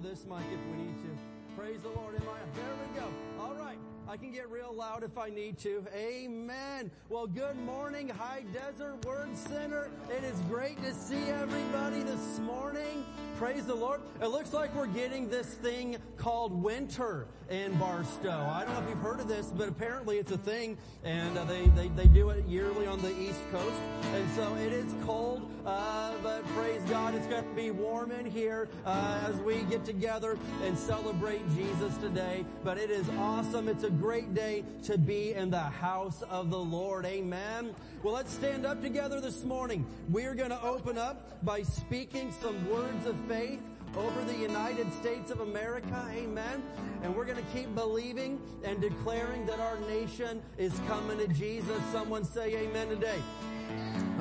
to this mic if we need to. Praise the Lord. Am I? There we go. All right. I can get real loud if I need to. Amen. Well, good morning, High Desert Word Center. It is great to see everybody this morning. Praise the Lord. It looks like we're getting this thing called winter in Barstow. I don't know if you've heard of this, but apparently it's a thing, and uh, they, they, they do it yearly on the East Coast. And so it is cold, uh, but praise God, it's going to be warm in here uh, as we get together and celebrate Jesus today. But it is awesome. It's a great day to be in the house of the Lord. Amen. Well, let's stand up together this morning. We're going to open up by speaking some words of faith over the United States of America. Amen. And we're going to keep believing and declaring that our nation is coming to Jesus. Someone say amen today.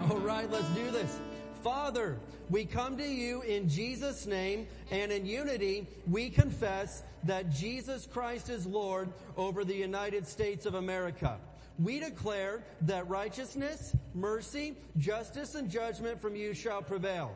All right, let's do this. Father, we come to you in Jesus' name and in unity we confess that Jesus Christ is Lord over the United States of America. We declare that righteousness, mercy, justice, and judgment from you shall prevail.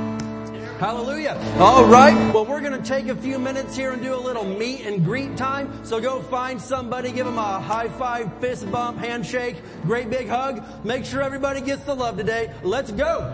Hallelujah. All right. Well, we're going to take a few minutes here and do a little meet and greet time. So go find somebody, give them a high five, fist bump, handshake, great big hug. Make sure everybody gets the love today. Let's go.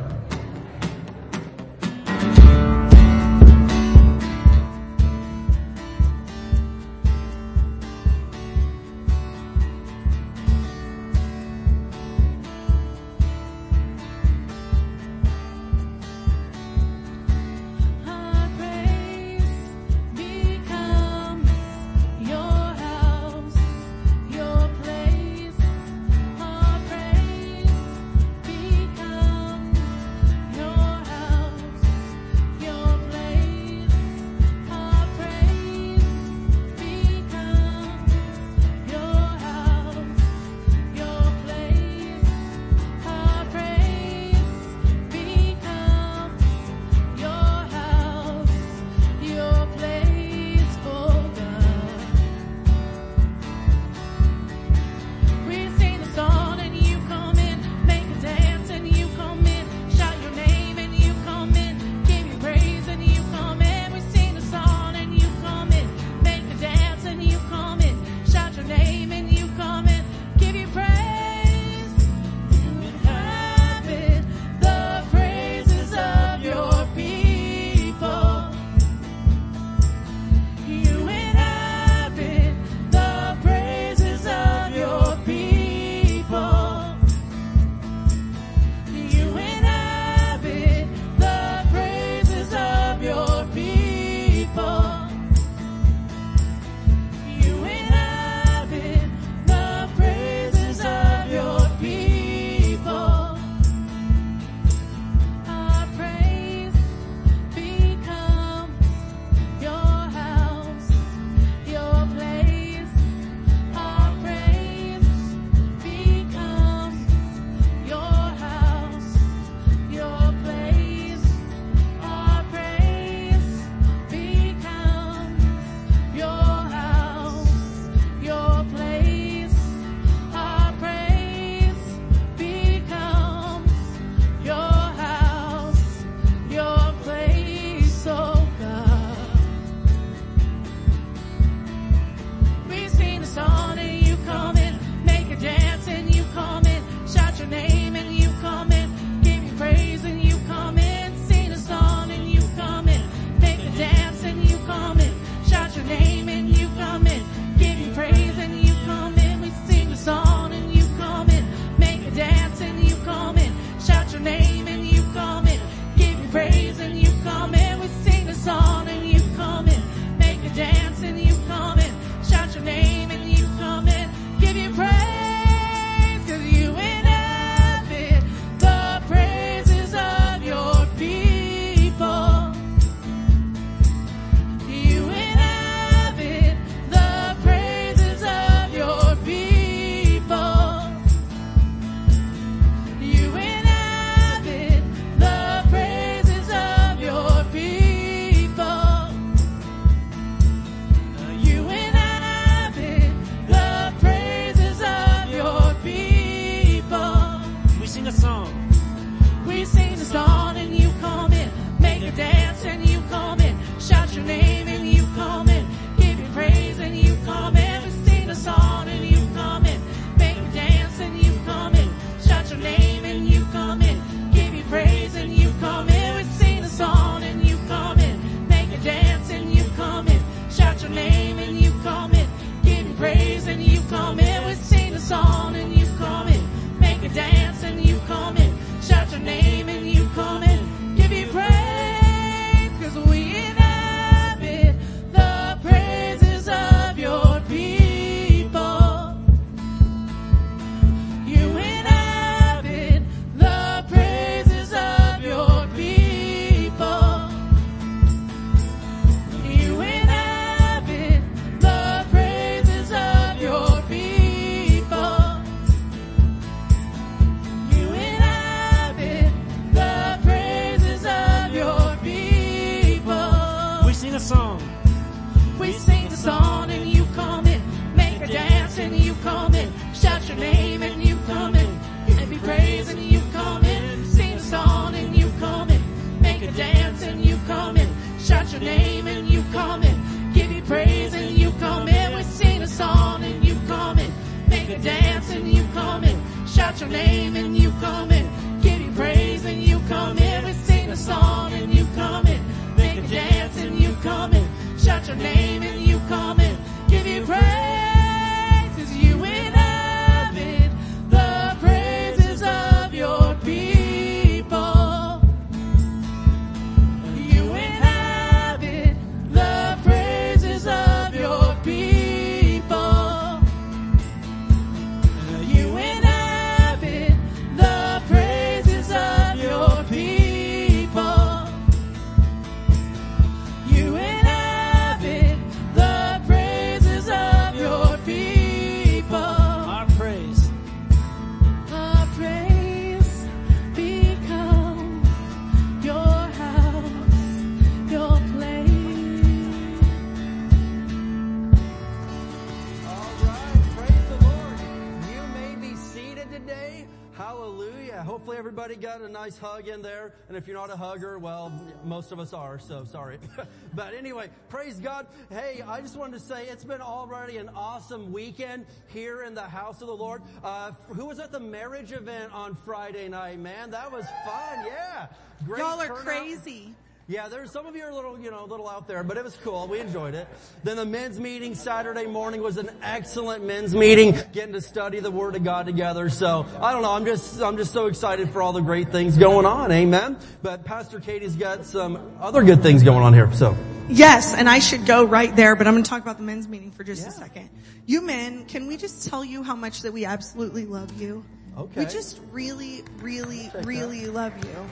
Everybody got a nice hug in there. And if you're not a hugger, well, most of us are, so sorry. but anyway, praise God. Hey, I just wanted to say it's been already an awesome weekend here in the house of the Lord. Uh, who was at the marriage event on Friday night, man? That was fun. Yeah. Great Y'all are turnout. crazy. Yeah, there's some of you are a little, you know, a little out there, but it was cool. We enjoyed it. Then the men's meeting Saturday morning was an excellent men's meeting, getting to study the Word of God together. So I don't know. I'm just, I'm just so excited for all the great things going on. Amen. But Pastor Katie's got some other good things going on here. So Yes, and I should go right there, but I'm going to talk about the men's meeting for just Yeah. a second. You men, can we just tell you how much that we absolutely love you? Okay. We just really, really, that. really love you.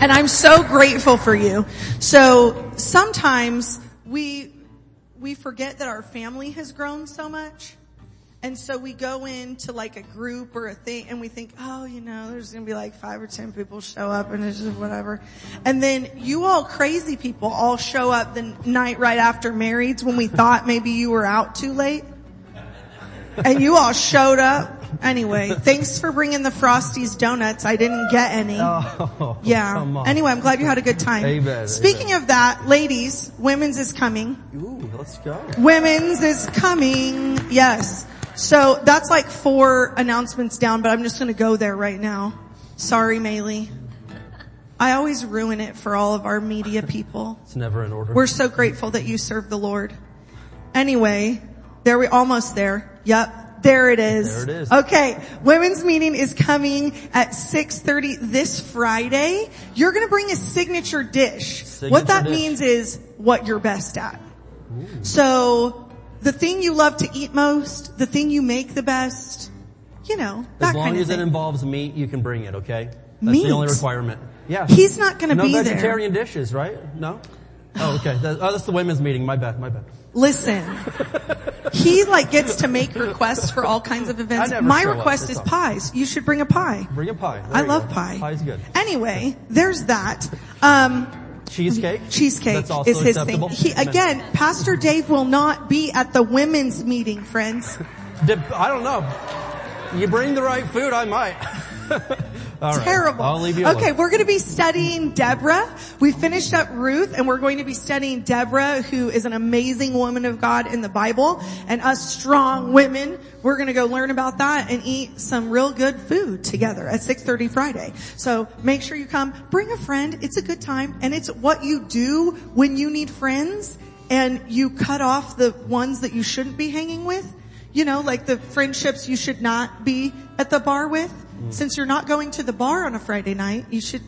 And I'm so grateful for you. So sometimes we, we forget that our family has grown so much. And so we go into like a group or a thing and we think, oh, you know, there's going to be like five or ten people show up and it's just whatever. And then you all crazy people all show up the night right after marrieds when we thought maybe you were out too late. And you all showed up. Anyway, thanks for bringing the Frosties donuts. I didn't get any. oh, Yeah. Anyway, I'm glad you had a good time. Amen, Speaking of that, ladies, women's is coming. Ooh, let's go. Women's is coming. Yes. So that's like four announcements down, but I'm just going to go there right now. Sorry, Maylee. I always ruin it for all of our media people. It's never in order. We're so grateful that you serve the Lord. Anyway, there we almost there. Yep. There it is. There it is. Okay. Women's meeting is coming at 6.30 this Friday. You're gonna bring a signature dish. Signature what that dish. means is what you're best at. So, the thing you love to eat most, the thing you make the best, you know, as long kind of as it involves meat, you can bring it. Okay. That's Meat? the only requirement. Yeah. He's not gonna no be there. No vegetarian dishes, right? No. Oh, okay. That, oh, that's the women's meeting. My bad. My bad. Listen, he like gets to make requests for all kinds of events. My request is pies. You should bring a pie. Bring a pie. There I you love go. pie. Pie's good. Anyway, there's that. Um, Cheesecake. cheesecake That's also is his acceptable. thing. He, again, Pastor Dave will not be at the women's meeting, friends. I don't know. You bring the right food, I might. All right. Terrible. I'll leave you alone. Okay, we're going to be studying Deborah. We finished up Ruth and we're going to be studying Deborah, who is an amazing woman of God in the Bible. And us strong women, we're going to go learn about that and eat some real good food together at 6.30 Friday. So make sure you come. Bring a friend. It's a good time. And it's what you do when you need friends and you cut off the ones that you shouldn't be hanging with. You know, like the friendships you should not be at the bar with. Since you're not going to the bar on a Friday night, you should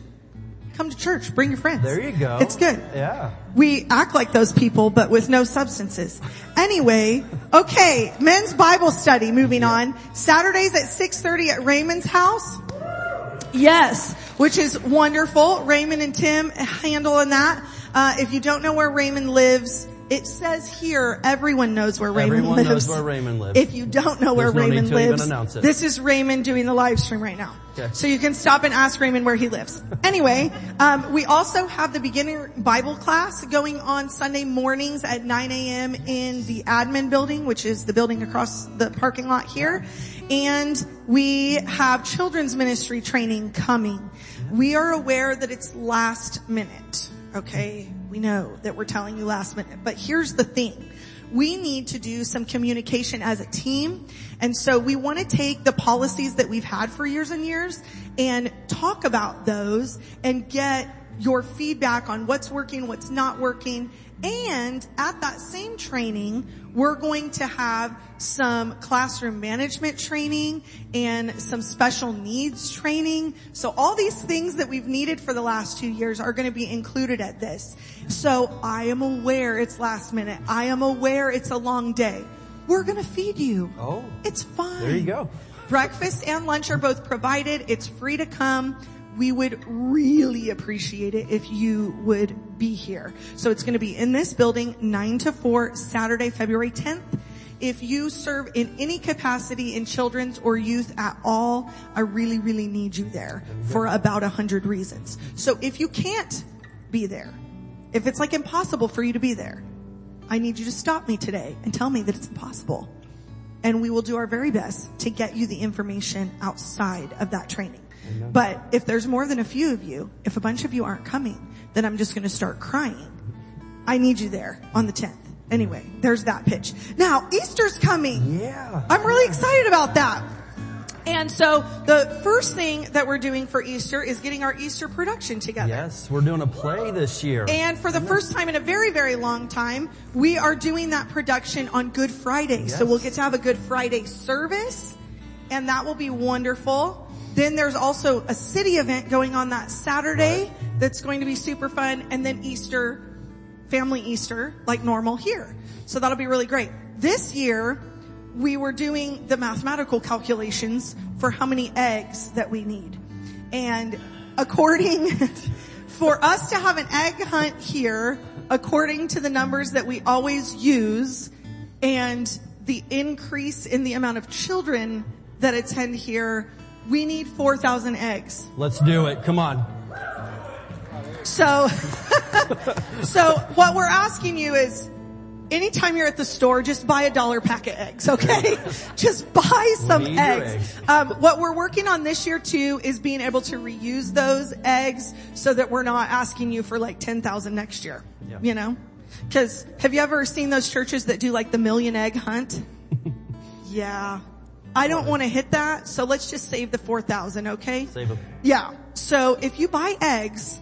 come to church. Bring your friends. There you go. It's good. Yeah. We act like those people, but with no substances. Anyway, okay, men's Bible study, moving on. Saturdays at 6.30 at Raymond's house. Yes, which is wonderful. Raymond and Tim handling that. Uh, if you don't know where Raymond lives, it says here everyone knows where Raymond Everyone lives. knows where Raymond lives. If you don't know where There's no need Raymond lives, this is Raymond doing the live stream right now. Okay. So you can stop and ask Raymond where he lives. Anyway, um, we also have the beginner Bible class going on Sunday mornings at 9 a.m. in the admin building, which is the building across the parking lot here. And we have children's ministry training coming. We are aware that it's last minute. Okay. We know that we're telling you last minute, but here's the thing. We need to do some communication as a team. And so we want to take the policies that we've had for years and years and talk about those and get your feedback on what's working, what's not working. And at that same training, we're going to have some classroom management training and some special needs training. So all these things that we've needed for the last two years are going to be included at this. So I am aware it's last minute. I am aware it's a long day. We're going to feed you. Oh. It's fine. There you go. Breakfast and lunch are both provided. It's free to come. We would really appreciate it if you would be here. So it's going to be in this building, 9 to 4, Saturday, February 10th. If you serve in any capacity in children's or youth at all, I really, really need you there for about a hundred reasons. So if you can't be there, if it's like impossible for you to be there, I need you to stop me today and tell me that it's impossible and we will do our very best to get you the information outside of that training. But if there's more than a few of you, if a bunch of you aren't coming, then I'm just going to start crying. I need you there on the 10th. Anyway, there's that pitch. Now, Easter's coming. Yeah. I'm really excited about that. And so the first thing that we're doing for Easter is getting our Easter production together. Yes, we're doing a play this year. And for the first time in a very, very long time, we are doing that production on Good Friday. So we'll get to have a Good Friday service and that will be wonderful. Then there's also a city event going on that Saturday that's going to be super fun and then Easter, family Easter, like normal here. So that'll be really great. This year, we were doing the mathematical calculations for how many eggs that we need. And according, for us to have an egg hunt here, according to the numbers that we always use and the increase in the amount of children that attend here, we need 4,000 eggs. Let's do it. Come on. So, so what we're asking you is, anytime you're at the store, just buy a dollar pack of eggs, okay? just buy some eggs. eggs. Um, what we're working on this year too is being able to reuse those eggs so that we're not asking you for like 10,000 next year. Yeah. You know? Cause have you ever seen those churches that do like the million egg hunt? yeah. I don't want to hit that, so let's just save the 4,000, okay? Save them. Yeah. So if you buy eggs,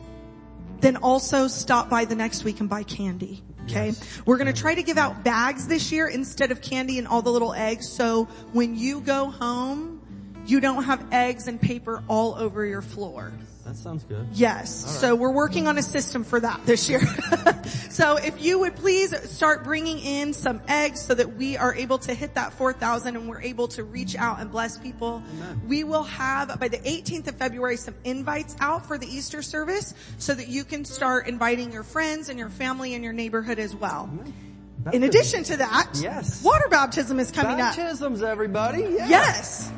then also stop by the next week and buy candy. Okay. We're going to try to give out bags this year instead of candy and all the little eggs. So when you go home, you don't have eggs and paper all over your floor. That sounds good. Yes. So we're working on a system for that this year. so if you would please start bringing in some eggs so that we are able to hit that 4,000 and we're able to reach out and bless people. We will have by the 18th of February some invites out for the Easter service so that you can start inviting your friends and your family and your neighborhood as well. In addition to that, Yes. water baptism is coming up. Baptisms, everybody. Yeah. Yes.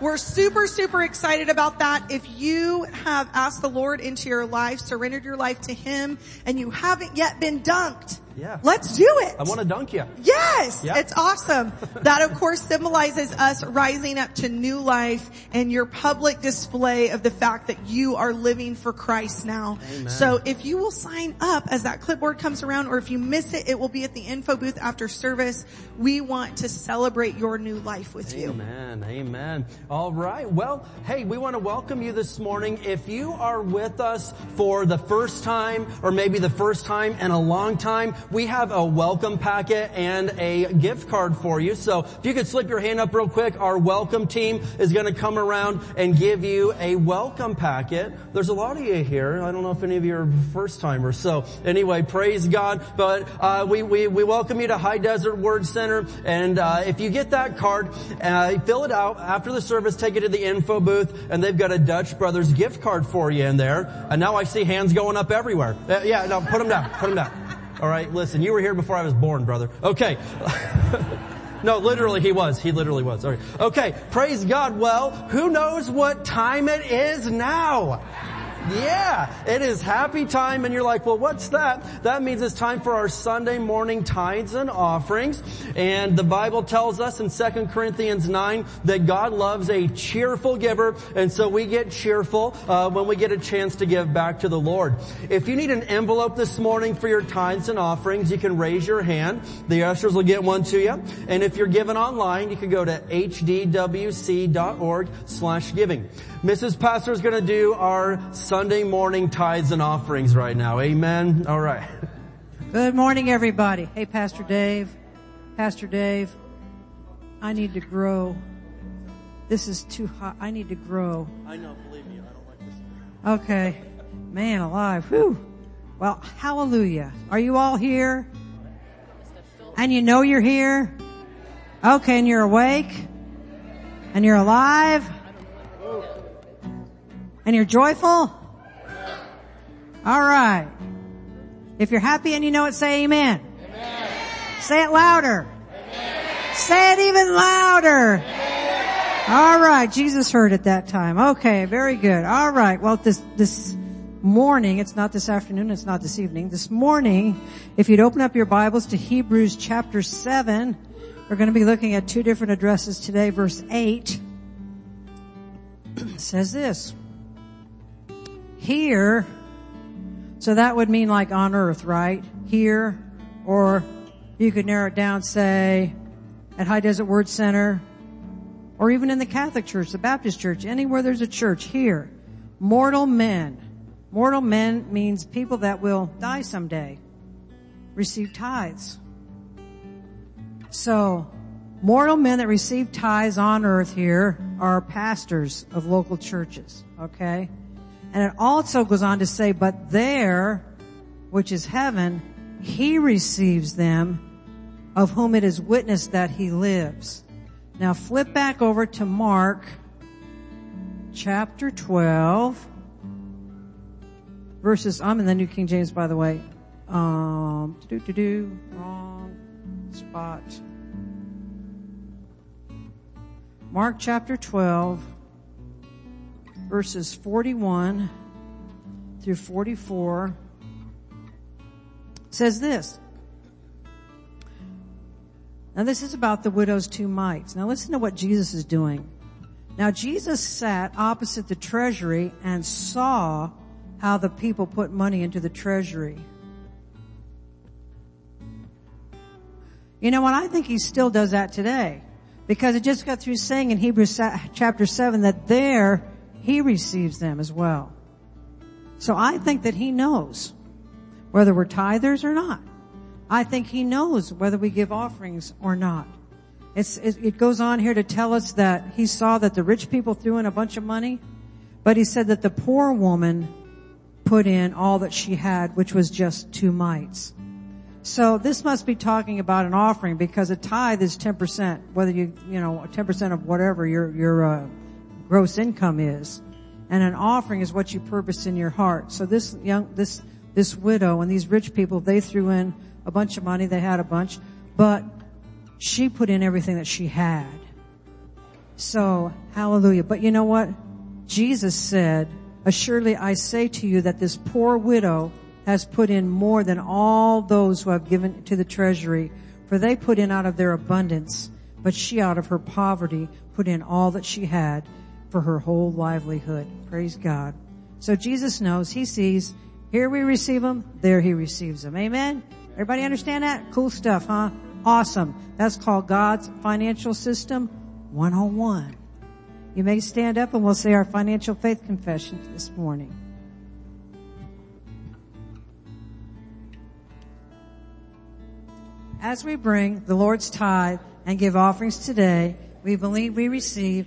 We're super, super excited about that. If you have asked the Lord into your life, surrendered your life to Him, and you haven't yet been dunked, Yeah. let's do it. I want to dunk you. Yes, Yeah. it's awesome. that of course symbolizes us rising up to new life and your public display of the fact that you are living for Christ now. Amen. So if you will sign up as that clipboard comes around or if you miss it, it will be at the info booth after service. We want to celebrate your new life with you. Amen. Amen. All right. Well, hey, we want to welcome you this morning. If you are with us for the first time or maybe the first time in a long time, we have a welcome packet and a gift card for you. So if you could slip your hand up real quick, our welcome team is going to come around and give you a welcome packet. There's a lot of you here. I don't know if any of you are first timers. So anyway, praise God. But uh, we, we, we welcome you to High Desert Word Center. And uh, if you get that card, uh, fill it out after the service, take it to the info booth, and they've got a Dutch Brothers gift card for you in there. And now I see hands going up everywhere. Uh, yeah, no, put them down. Put them down. All right, listen, you were here before I was born, brother. Okay. No, literally he was. He literally was. All right. Okay, praise God. Well, who knows what time it is now? Yeah, it is happy time and you're like, well what's that? That means it's time for our Sunday morning tithes and offerings. And the Bible tells us in 2 Corinthians 9 that God loves a cheerful giver and so we get cheerful uh, when we get a chance to give back to the Lord. If you need an envelope this morning for your tithes and offerings, you can raise your hand. The ushers will get one to you. And if you're giving online, you can go to hdwc.org slash giving. Mrs. Pastor is going to do our Sunday morning tithes and offerings right now. Amen. All right. Good morning, everybody. Hey, Pastor Dave. Pastor Dave, I need to grow. This is too hot. I need to grow. I know, believe me, I don't like this. Okay. Man alive. Whew. Well, hallelujah. Are you all here? And you know you're here? Okay, and you're awake? And you're alive? And you're joyful? Alright. If you're happy and you know it, say amen. amen. Say it louder. Amen. Say it even louder. Alright, Jesus heard it that time. Okay, very good. Alright, well this, this morning, it's not this afternoon, it's not this evening, this morning, if you'd open up your Bibles to Hebrews chapter 7, we're going to be looking at two different addresses today, verse 8 says this. Here, so that would mean like on earth, right? Here, or you could narrow it down, say, at High Desert Word Center, or even in the Catholic Church, the Baptist Church, anywhere there's a church, here, mortal men. Mortal men means people that will die someday, receive tithes. So, mortal men that receive tithes on earth here are pastors of local churches, okay? And it also goes on to say, but there, which is heaven, he receives them of whom it is witnessed that he lives. Now flip back over to Mark chapter 12 verses, I'm in the New King James by the way. Um, do do do wrong spot. Mark chapter 12 verses 41 through 44 says this. Now this is about the widow's two mites. Now listen to what Jesus is doing. Now Jesus sat opposite the treasury and saw how the people put money into the treasury. You know what? I think he still does that today. Because it just got through saying in Hebrews chapter 7 that there he receives them as well. So I think that he knows whether we're tithers or not. I think he knows whether we give offerings or not. It, it goes on here to tell us that he saw that the rich people threw in a bunch of money, but he said that the poor woman put in all that she had, which was just two mites. So this must be talking about an offering because a tithe is 10%, whether you, you know, 10% of whatever your, your, uh, gross income is. And an offering is what you purpose in your heart. So this young, this, this widow and these rich people, they threw in a bunch of money. They had a bunch, but she put in everything that she had. So hallelujah. But you know what? Jesus said, assuredly I say to you that this poor widow has put in more than all those who have given to the treasury, for they put in out of their abundance, but she out of her poverty put in all that she had for her whole livelihood. Praise God. So Jesus knows, He sees, here we receive Him, there He receives Him. Amen? Everybody understand that? Cool stuff, huh? Awesome. That's called God's financial system 101. You may stand up and we'll say our financial faith confession this morning. As we bring the Lord's tithe and give offerings today, we believe we receive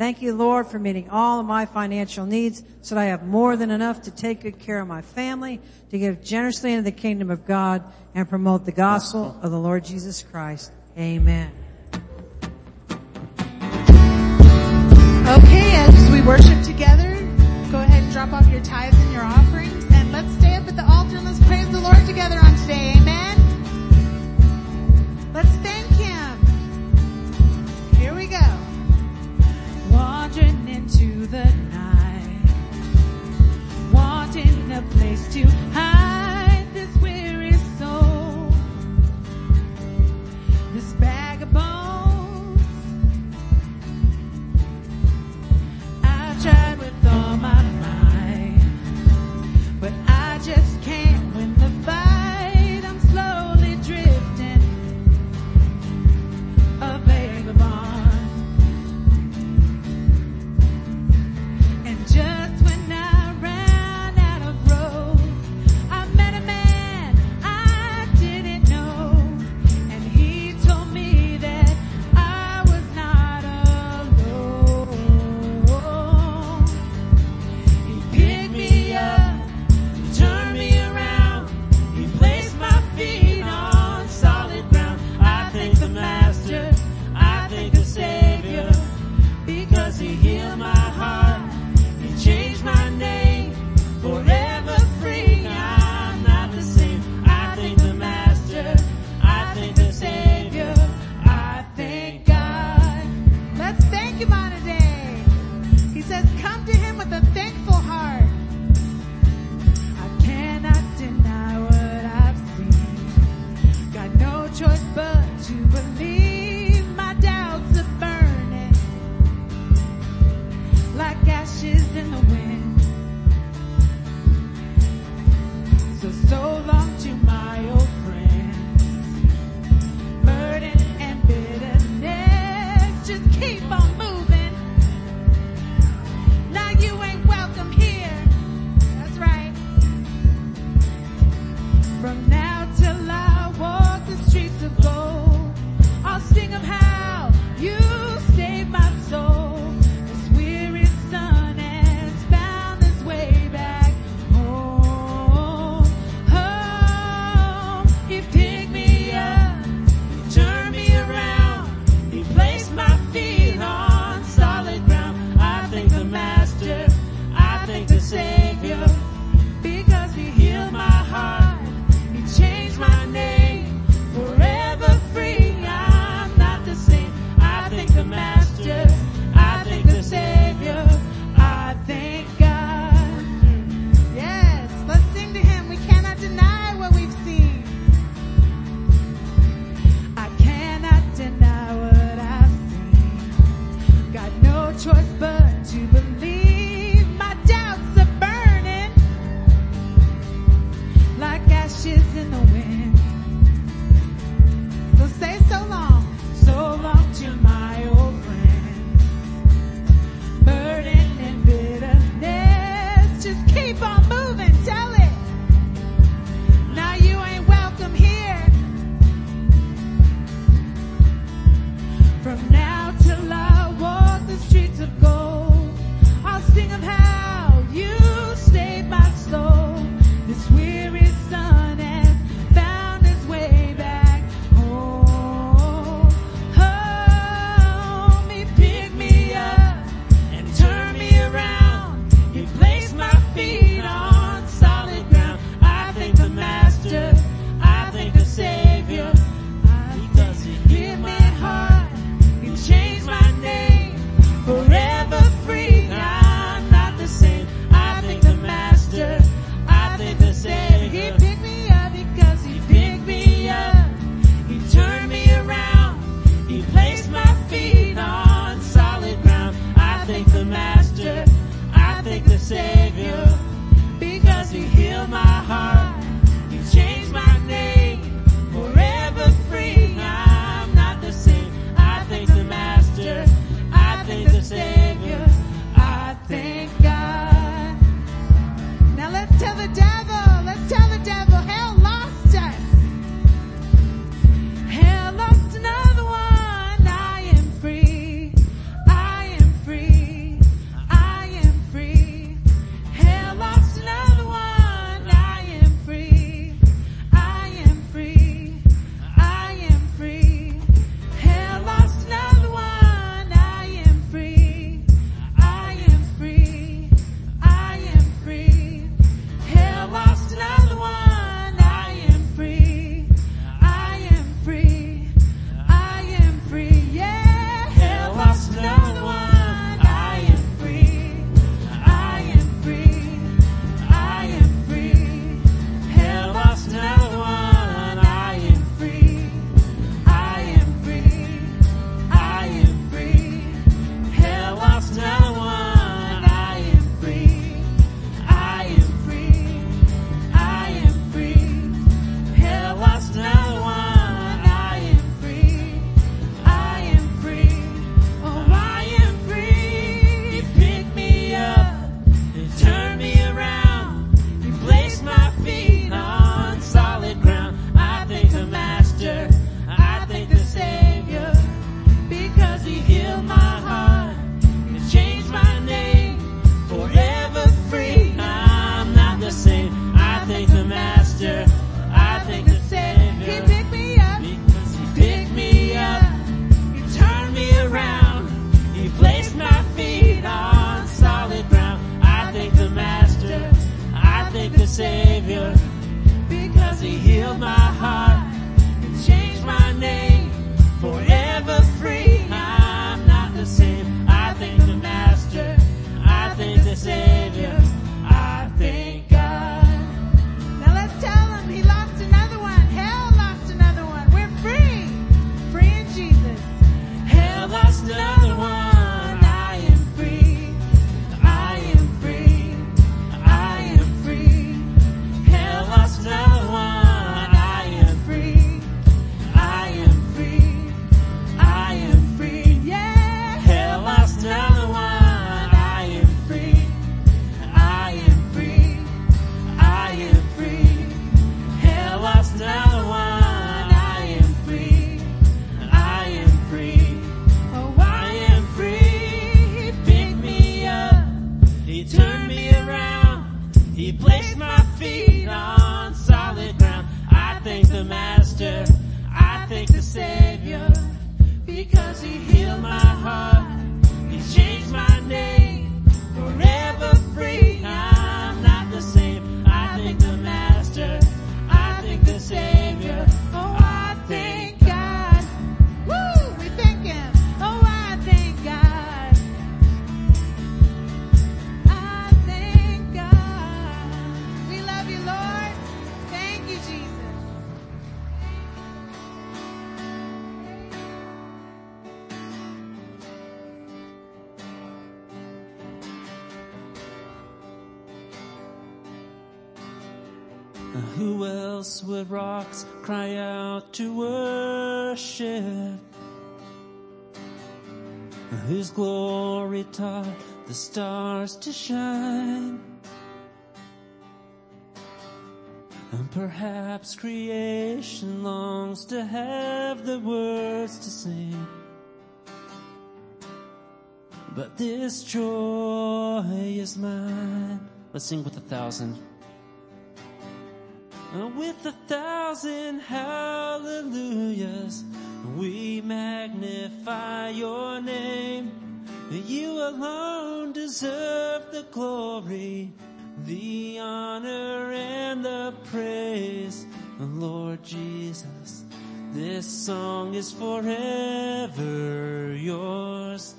Thank you, Lord, for meeting all of my financial needs so that I have more than enough to take good care of my family, to give generously into the kingdom of God, and promote the gospel of the Lord Jesus Christ. Amen. Okay, as we worship together, go ahead and drop off your tithes and your offerings, and let's stay up at the altar and let's praise the Lord together on today. Amen. Let's thank the night, wanting a place to hide rocks cry out to worship? Whose glory taught the stars to shine? And perhaps creation longs to have the words to sing. But this joy is mine. Let's sing with a thousand. With a thousand hallelujahs, we magnify your name. You alone deserve the glory, the honor and the praise. Lord Jesus, this song is forever yours.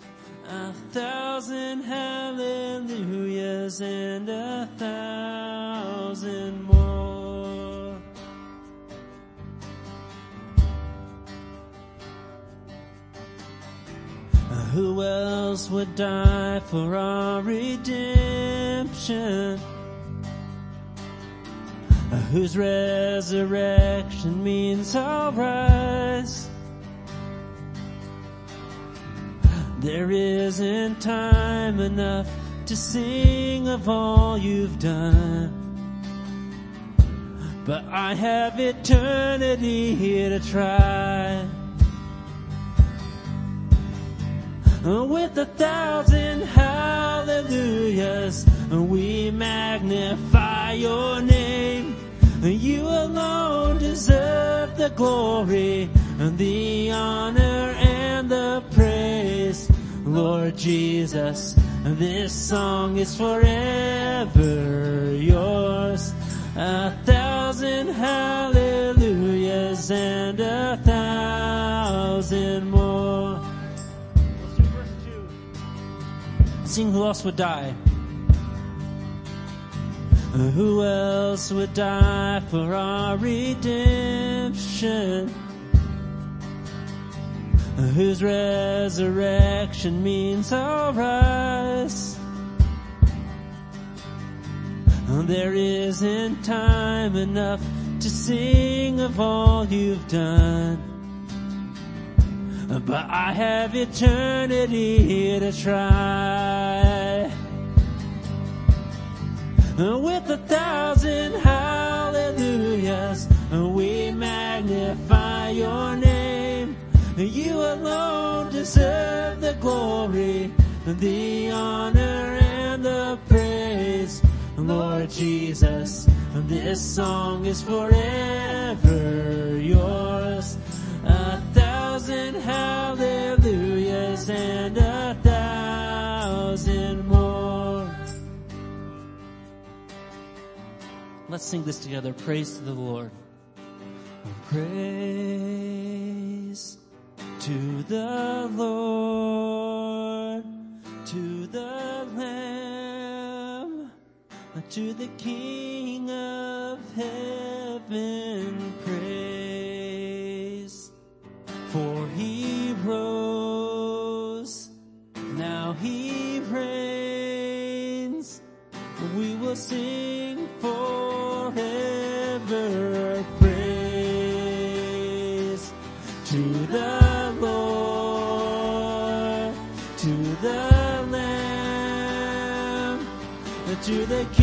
A thousand hallelujahs and a thousand more. Who else would die for our redemption? Whose resurrection means I'll rise. There isn't time enough to sing of all you've done. But I have eternity here to try. Uh, with a thousand hallelujahs, uh, we magnify your name. Uh, you alone deserve the glory, the honor and the praise. Lord Jesus, this song is forever yours. A thousand hallelujahs and a thousand more. Sing who else would die? Who else would die for our redemption? Whose resurrection means I'll rise. There isn't time enough to sing of all you've done. But I have eternity here to try. With a thousand hallelujahs, we magnify your name. You alone deserve the glory, the honor and the praise. Lord Jesus, this song is forever yours. Let's sing this together. Praise to the Lord. Praise to the Lord, to the Lamb, to the King of heaven. To the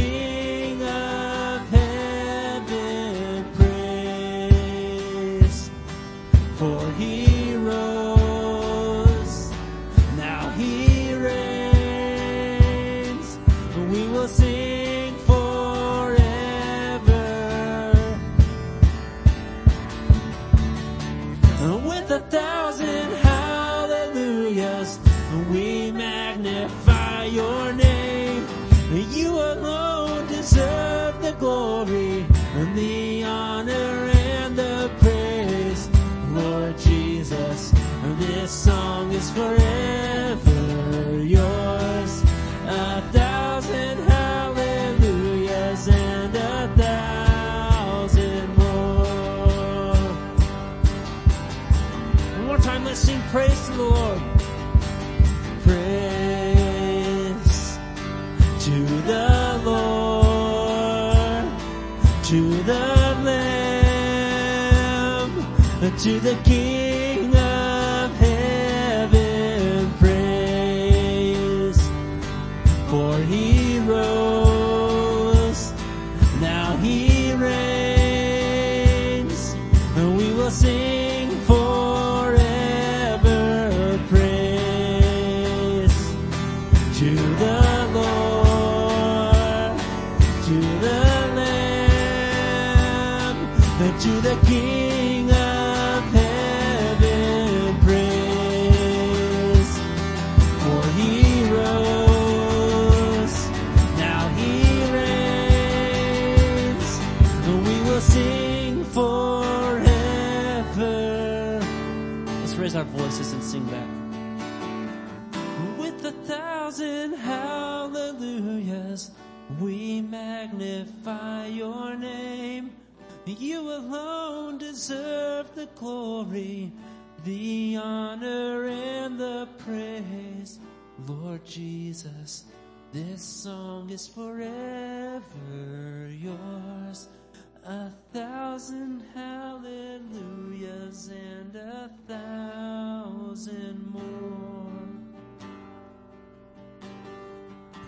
the glory, the honor and the praise. Lord Jesus, this song is forever yours. A thousand hallelujahs and a thousand more.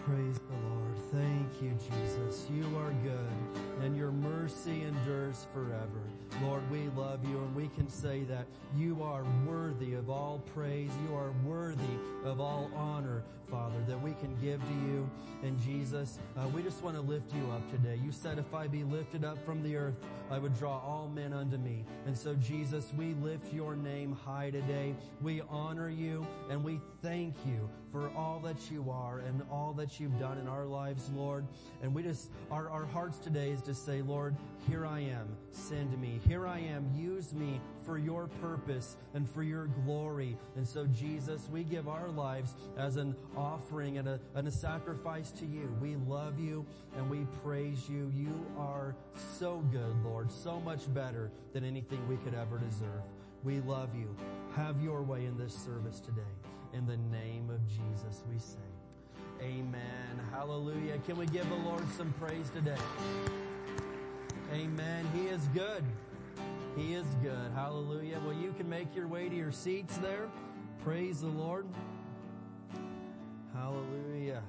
Praise the Lord. Thank you, Jesus. You are good and your mercy endures forever. Lord, we love you and we can say that you are worthy of all praise. You are worthy of all honor, Father, that we can give to you. And Jesus, uh, we just want to lift you up today. You said if I be lifted up from the earth, I would draw all men unto me. And so Jesus, we lift your name high today. We honor you and we thank you for all that you are and all that you've done in our lives, Lord. And we just, our, our hearts today is to say, Lord, here I am. Send me. Here I am. Use me for your purpose and for your glory. And so Jesus, we give our lives as an offering and a, and a sacrifice to you. We love you and we praise you. You are so good, Lord, so much better than anything we could ever deserve. We love you. Have your way in this service today. In the name of Jesus, we say, Amen. Hallelujah. Can we give the Lord some praise today? Amen. He is good. He is good. Hallelujah. Well, you can make your way to your seats there. Praise the Lord. Hallelujah.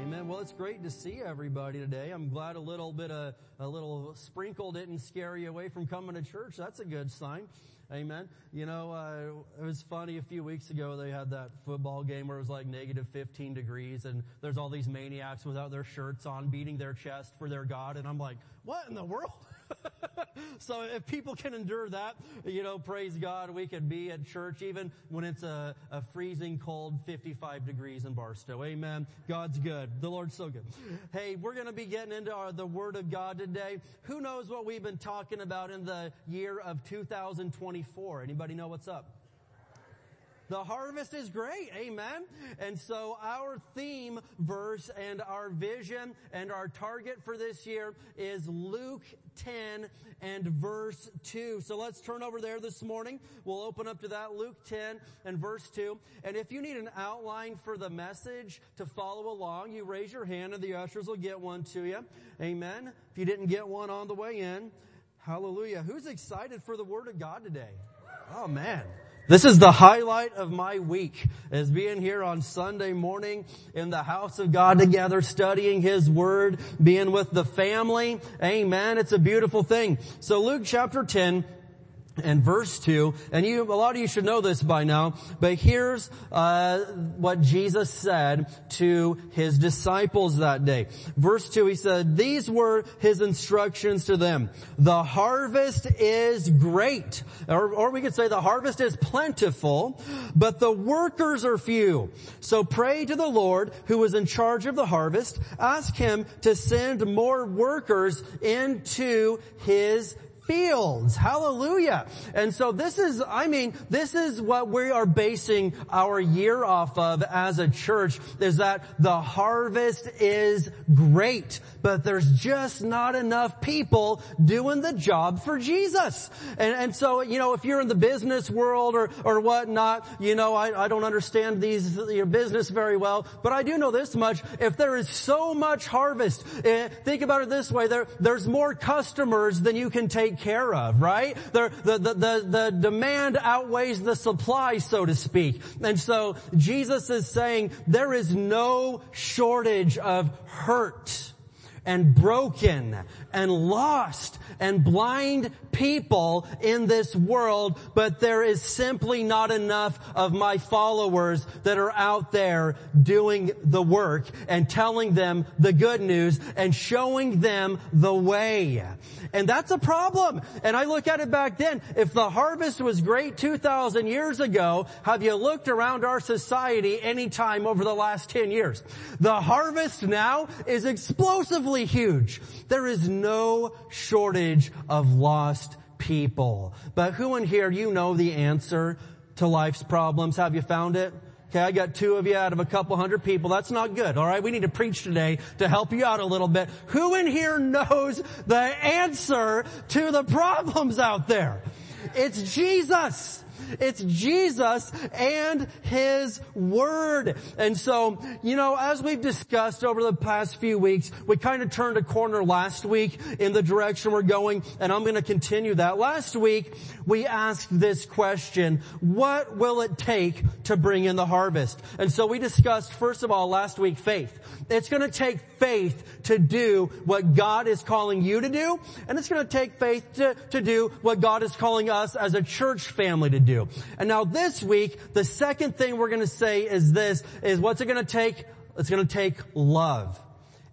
Amen. Well, it's great to see everybody today. I'm glad a little bit of, a little sprinkle didn't scare you away from coming to church. That's a good sign. Amen. You know, uh, it was funny a few weeks ago they had that football game where it was like negative 15 degrees and there's all these maniacs without their shirts on beating their chest for their God. And I'm like, what in the world? so if people can endure that, you know, praise God, we can be at church even when it's a, a freezing cold 55 degrees in Barstow. Amen. God's good. The Lord's so good. Hey, we're going to be getting into our, the Word of God today. Who knows what we've been talking about in the year of 2024? Anybody know what's up? The harvest is great. Amen. And so our theme verse and our vision and our target for this year is Luke 10 and verse 2. So let's turn over there this morning. We'll open up to that Luke 10 and verse 2. And if you need an outline for the message to follow along, you raise your hand and the ushers will get one to you. Amen. If you didn't get one on the way in, hallelujah. Who's excited for the word of God today? Oh man. This is the highlight of my week is being here on Sunday morning in the house of God together, studying His Word, being with the family. Amen. It's a beautiful thing. So Luke chapter 10, and verse 2, and you, a lot of you should know this by now, but here's uh, what Jesus said to his disciples that day. Verse 2, he said, these were his instructions to them. The harvest is great, or, or we could say the harvest is plentiful, but the workers are few. So pray to the Lord who is in charge of the harvest. Ask him to send more workers into his fields. Hallelujah. And so this is, I mean, this is what we are basing our year off of as a church is that the harvest is great, but there's just not enough people doing the job for Jesus. And, and so, you know, if you're in the business world or, or whatnot, you know, I, I don't understand these, your business very well, but I do know this much. If there is so much harvest, eh, think about it this way, there, there's more customers than you can take care of, right? There, the, the, the, the demand outweighs the supply, so to speak. And so Jesus is saying there is no shortage of hurt and broken and lost and blind people in this world, but there is simply not enough of my followers that are out there doing the work and telling them the good news and showing them the way. And that's a problem. And I look at it back then. If the harvest was great 2,000 years ago, have you looked around our society any time over the last 10 years? The harvest now is explosively huge. There is no shortage of lost people. But who in here, you know the answer to life's problems? Have you found it? Okay, I got two of you out of a couple hundred people. That's not good. All right, we need to preach today to help you out a little bit. Who in here knows the answer to the problems out there? It's Jesus. It's Jesus and His Word. And so, you know, as we've discussed over the past few weeks, we kind of turned a corner last week in the direction we're going, and I'm going to continue that. Last week, we asked this question, what will it take to bring in the harvest? And so we discussed, first of all, last week, faith. It's going to take faith to do what God is calling you to do, and it's going to take faith to, to do what God is calling us as a church family to do. And now this week, the second thing we're going to say is this, is what's it going to take? It's going to take love.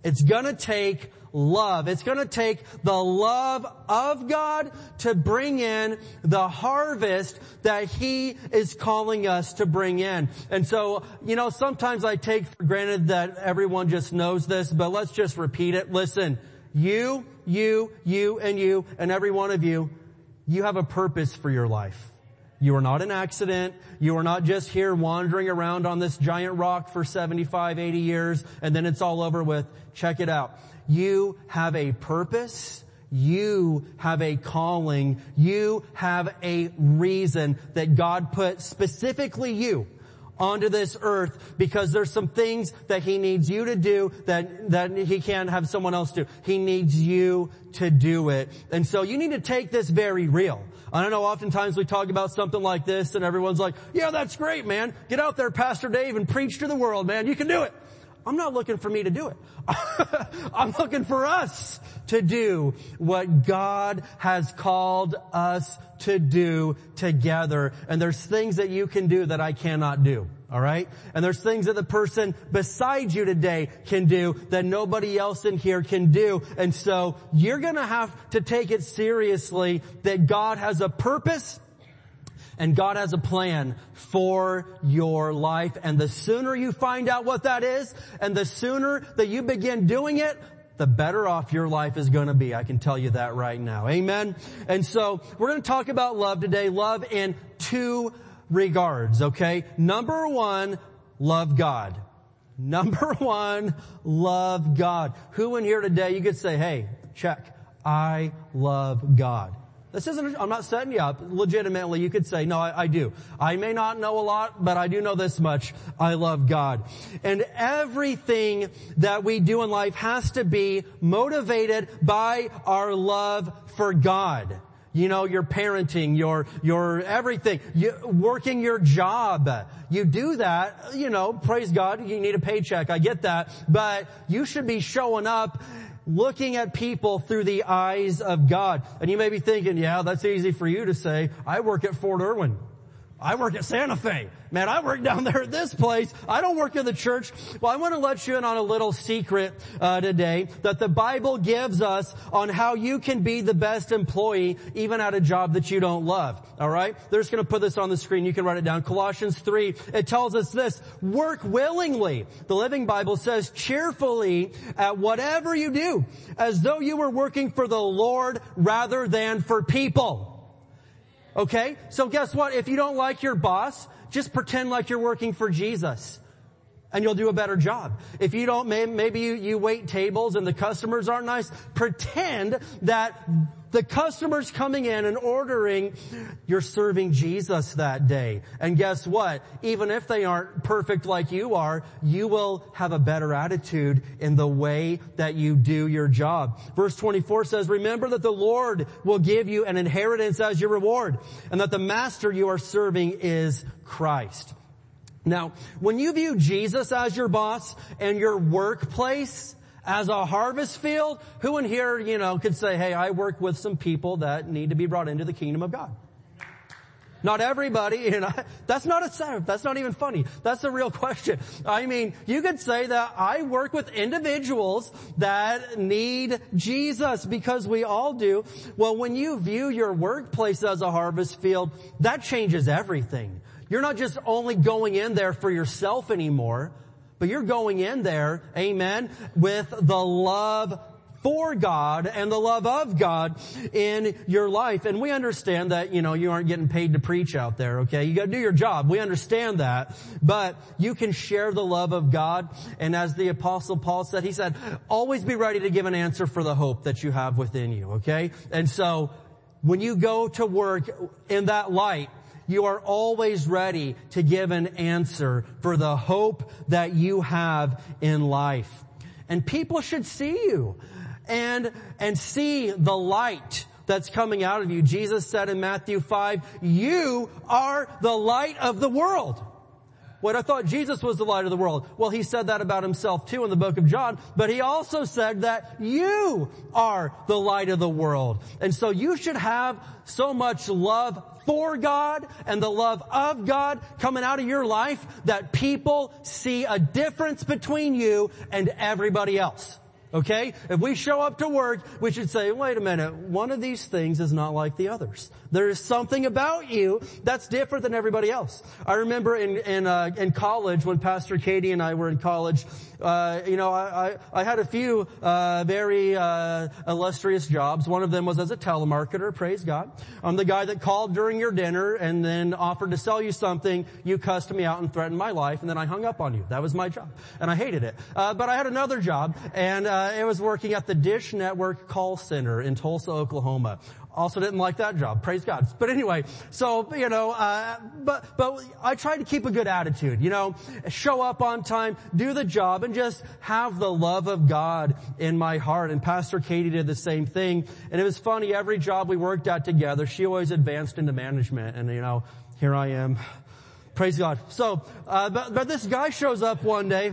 It's going to take love. It's going to take the love of God to bring in the harvest that He is calling us to bring in. And so, you know, sometimes I take for granted that everyone just knows this, but let's just repeat it. Listen, you, you, you, and you, and every one of you, you have a purpose for your life. You are not an accident. You are not just here wandering around on this giant rock for 75, 80 years and then it's all over with. Check it out. You have a purpose. You have a calling. You have a reason that God put specifically you onto this earth because there's some things that he needs you to do that, that he can't have someone else do. He needs you to do it. And so you need to take this very real. I don't know, oftentimes we talk about something like this and everyone's like, yeah, that's great, man. Get out there, Pastor Dave, and preach to the world, man. You can do it. I'm not looking for me to do it. I'm looking for us to do what God has called us to do together. And there's things that you can do that I cannot do. Alright? And there's things that the person beside you today can do that nobody else in here can do. And so you're gonna have to take it seriously that God has a purpose and God has a plan for your life. And the sooner you find out what that is and the sooner that you begin doing it, the better off your life is going to be. I can tell you that right now. Amen. And so we're going to talk about love today. Love in two regards, okay? Number one, love God. Number one, love God. Who in here today you could say, hey, check, I love God. This isn't, I'm not setting you up. Legitimately, you could say, no, I, I, do. I may not know a lot, but I do know this much. I love God. And everything that we do in life has to be motivated by our love for God. You know, your parenting, your, your everything, you, working your job. You do that, you know, praise God, you need a paycheck, I get that, but you should be showing up looking at people through the eyes of God. And you may be thinking, yeah, that's easy for you to say. I work at Fort Irwin. I work at Santa Fe. Man, I work down there at this place. I don't work in the church. Well, I want to let you in on a little secret uh, today that the Bible gives us on how you can be the best employee even at a job that you don't love. All right? They're just going to put this on the screen. You can write it down. Colossians 3, it tells us this, work willingly. The Living Bible says cheerfully at whatever you do as though you were working for the Lord rather than for people. Okay? So guess what? If you don't like your boss, just pretend like you're working for Jesus. And you'll do a better job. If you don't, maybe you, you wait tables and the customers aren't nice, pretend that the customers coming in and ordering, you're serving Jesus that day. And guess what? Even if they aren't perfect like you are, you will have a better attitude in the way that you do your job. Verse 24 says, remember that the Lord will give you an inheritance as your reward and that the master you are serving is Christ. Now, when you view Jesus as your boss and your workplace as a harvest field, who in here, you know, could say, hey, I work with some people that need to be brought into the kingdom of God? Not everybody, you know, that's not a, setup. that's not even funny. That's a real question. I mean, you could say that I work with individuals that need Jesus because we all do. Well, when you view your workplace as a harvest field, that changes everything. You're not just only going in there for yourself anymore, but you're going in there, amen, with the love for God and the love of God in your life. And we understand that, you know, you aren't getting paid to preach out there, okay? You gotta do your job. We understand that. But you can share the love of God. And as the apostle Paul said, he said, always be ready to give an answer for the hope that you have within you, okay? And so, when you go to work in that light, you are always ready to give an answer for the hope that you have in life. And people should see you and, and see the light that's coming out of you. Jesus said in Matthew 5, you are the light of the world. What I thought Jesus was the light of the world. Well, he said that about himself too in the book of John, but he also said that you are the light of the world. And so you should have so much love for God and the love of God coming out of your life that people see a difference between you and everybody else. Okay? If we show up to work, we should say, wait a minute, one of these things is not like the others. There is something about you that's different than everybody else. I remember in, in, uh, in college when Pastor Katie and I were in college, uh, you know, I, I, I, had a few, uh, very, uh, illustrious jobs. One of them was as a telemarketer, praise God. I'm the guy that called during your dinner and then offered to sell you something. You cussed me out and threatened my life and then I hung up on you. That was my job. And I hated it. Uh, but I had another job and, uh, it was working at the Dish Network call center in Tulsa, Oklahoma. Also didn't like that job. Praise God. But anyway, so, you know, uh, but, but I tried to keep a good attitude, you know, show up on time, do the job, and just have the love of God in my heart. And Pastor Katie did the same thing. And it was funny, every job we worked at together, she always advanced into management. And, you know, here I am. Praise God. So, uh, but, but this guy shows up one day,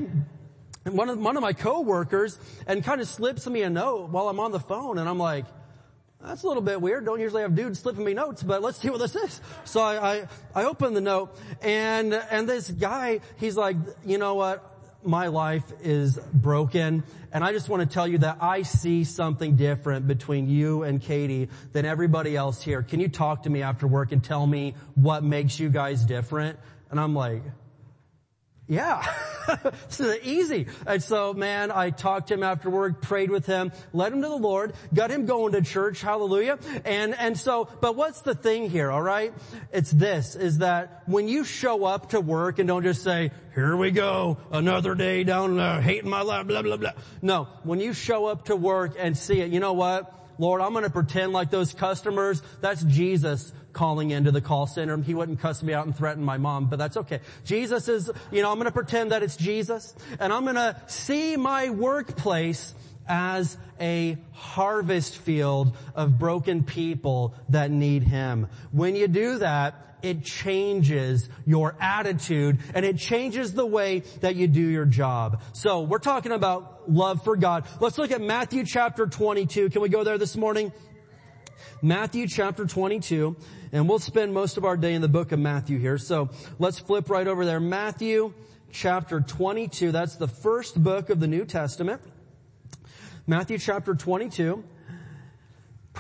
one of, one of my coworkers, and kind of slips me a note while I'm on the phone, and I'm like, that's a little bit weird. Don't usually have dudes slipping me notes, but let's see what this is. So I, I, I open the note and, and this guy, he's like, you know what? My life is broken and I just want to tell you that I see something different between you and Katie than everybody else here. Can you talk to me after work and tell me what makes you guys different? And I'm like, yeah. this is easy. And so, man, I talked to him after work, prayed with him, led him to the Lord, got him going to church, hallelujah. And, and so, but what's the thing here, alright? It's this, is that when you show up to work and don't just say, here we go, another day down, there, hating my life, blah, blah, blah. No, when you show up to work and see it, you know what? Lord, I'm going to pretend like those customers, that's Jesus calling into the call center. He wouldn't cuss me out and threaten my mom, but that's okay. Jesus is, you know, I'm going to pretend that it's Jesus and I'm going to see my workplace as a harvest field of broken people that need Him. When you do that, it changes your attitude and it changes the way that you do your job. So we're talking about love for God. Let's look at Matthew chapter 22. Can we go there this morning? Matthew chapter 22, and we'll spend most of our day in the book of Matthew here. So let's flip right over there. Matthew chapter 22, that's the first book of the New Testament. Matthew chapter 22.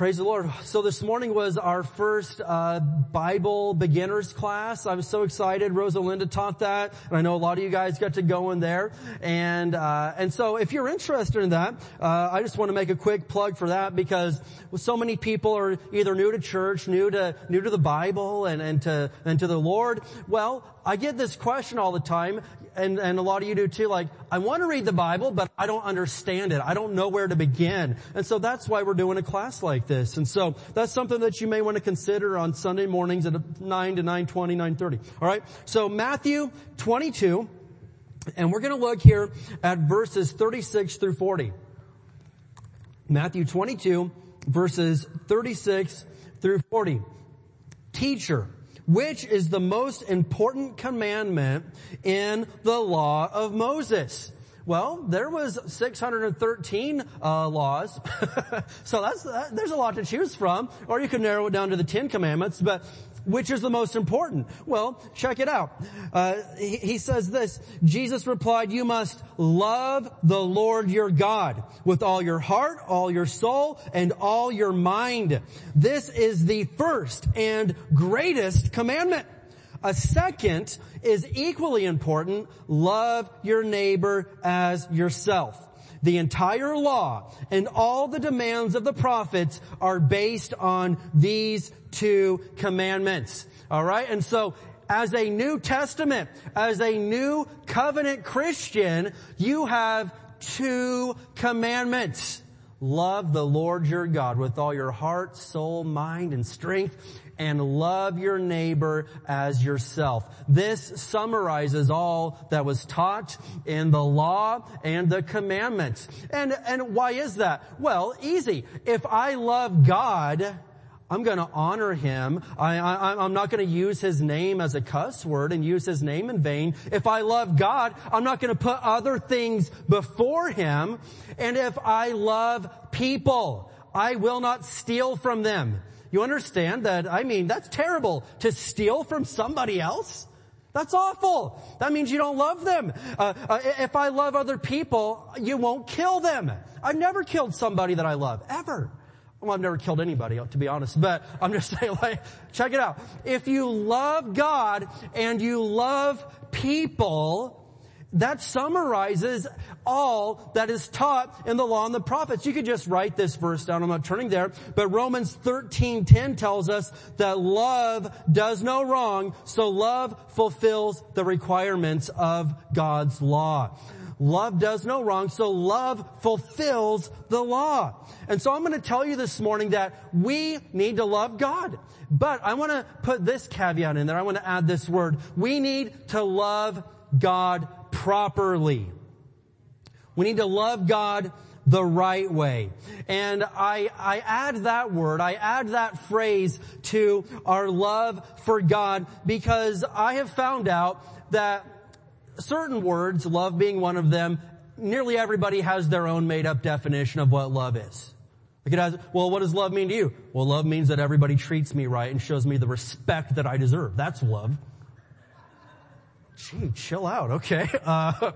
Praise the Lord. So this morning was our first uh, Bible beginners class. I was so excited. Rosalinda taught that, and I know a lot of you guys got to go in there. And uh, and so if you're interested in that, uh, I just want to make a quick plug for that because so many people are either new to church, new to new to the Bible, and and to and to the Lord. Well, I get this question all the time and, and a lot of you do too, like, I want to read the Bible, but I don't understand it. I don't know where to begin. And so that's why we're doing a class like this. And so that's something that you may want to consider on Sunday mornings at 9 to 9.20, 9.30. Alright? So Matthew 22, and we're going to look here at verses 36 through 40. Matthew 22, verses 36 through 40. Teacher, which is the most important commandment in the law of Moses? Well, there was 613 uh, laws, so that's that, there's a lot to choose from. Or you could narrow it down to the Ten Commandments. But which is the most important? Well, check it out. Uh, he, he says this. Jesus replied, "You must love the Lord your God with all your heart, all your soul, and all your mind. This is the first and greatest commandment." A second is equally important. Love your neighbor as yourself. The entire law and all the demands of the prophets are based on these two commandments. Alright? And so, as a New Testament, as a new covenant Christian, you have two commandments. Love the Lord your God with all your heart, soul, mind, and strength and love your neighbor as yourself. This summarizes all that was taught in the law and the commandments. And, and why is that? Well, easy. If I love God, I'm going to honor him. I, I'm not going to use his name as a cuss word and use his name in vain. If I love God, I'm not going to put other things before him. And if I love people, I will not steal from them. You understand that, I mean, that's terrible to steal from somebody else. That's awful. That means you don't love them. Uh, uh, if I love other people, you won't kill them. I've never killed somebody that I love, ever. Well, I've never killed anybody, to be honest, but I'm just saying, like, check it out. If you love God and you love people, that summarizes all that is taught in the law and the prophets. You could just write this verse down. I'm not turning there, but Romans 13:10 tells us that love does no wrong, so love fulfills the requirements of God's law. Love does no wrong, so love fulfills the law. And so I'm going to tell you this morning that we need to love God. But I want to put this caveat in there. I want to add this word. We need to love God properly. We need to love God the right way. And I, I add that word, I add that phrase to our love for God because I have found out that certain words, love being one of them, nearly everybody has their own made up definition of what love is. Like it has, well, what does love mean to you? Well, love means that everybody treats me right and shows me the respect that I deserve. That's love. Gee, chill out. Okay. Uh,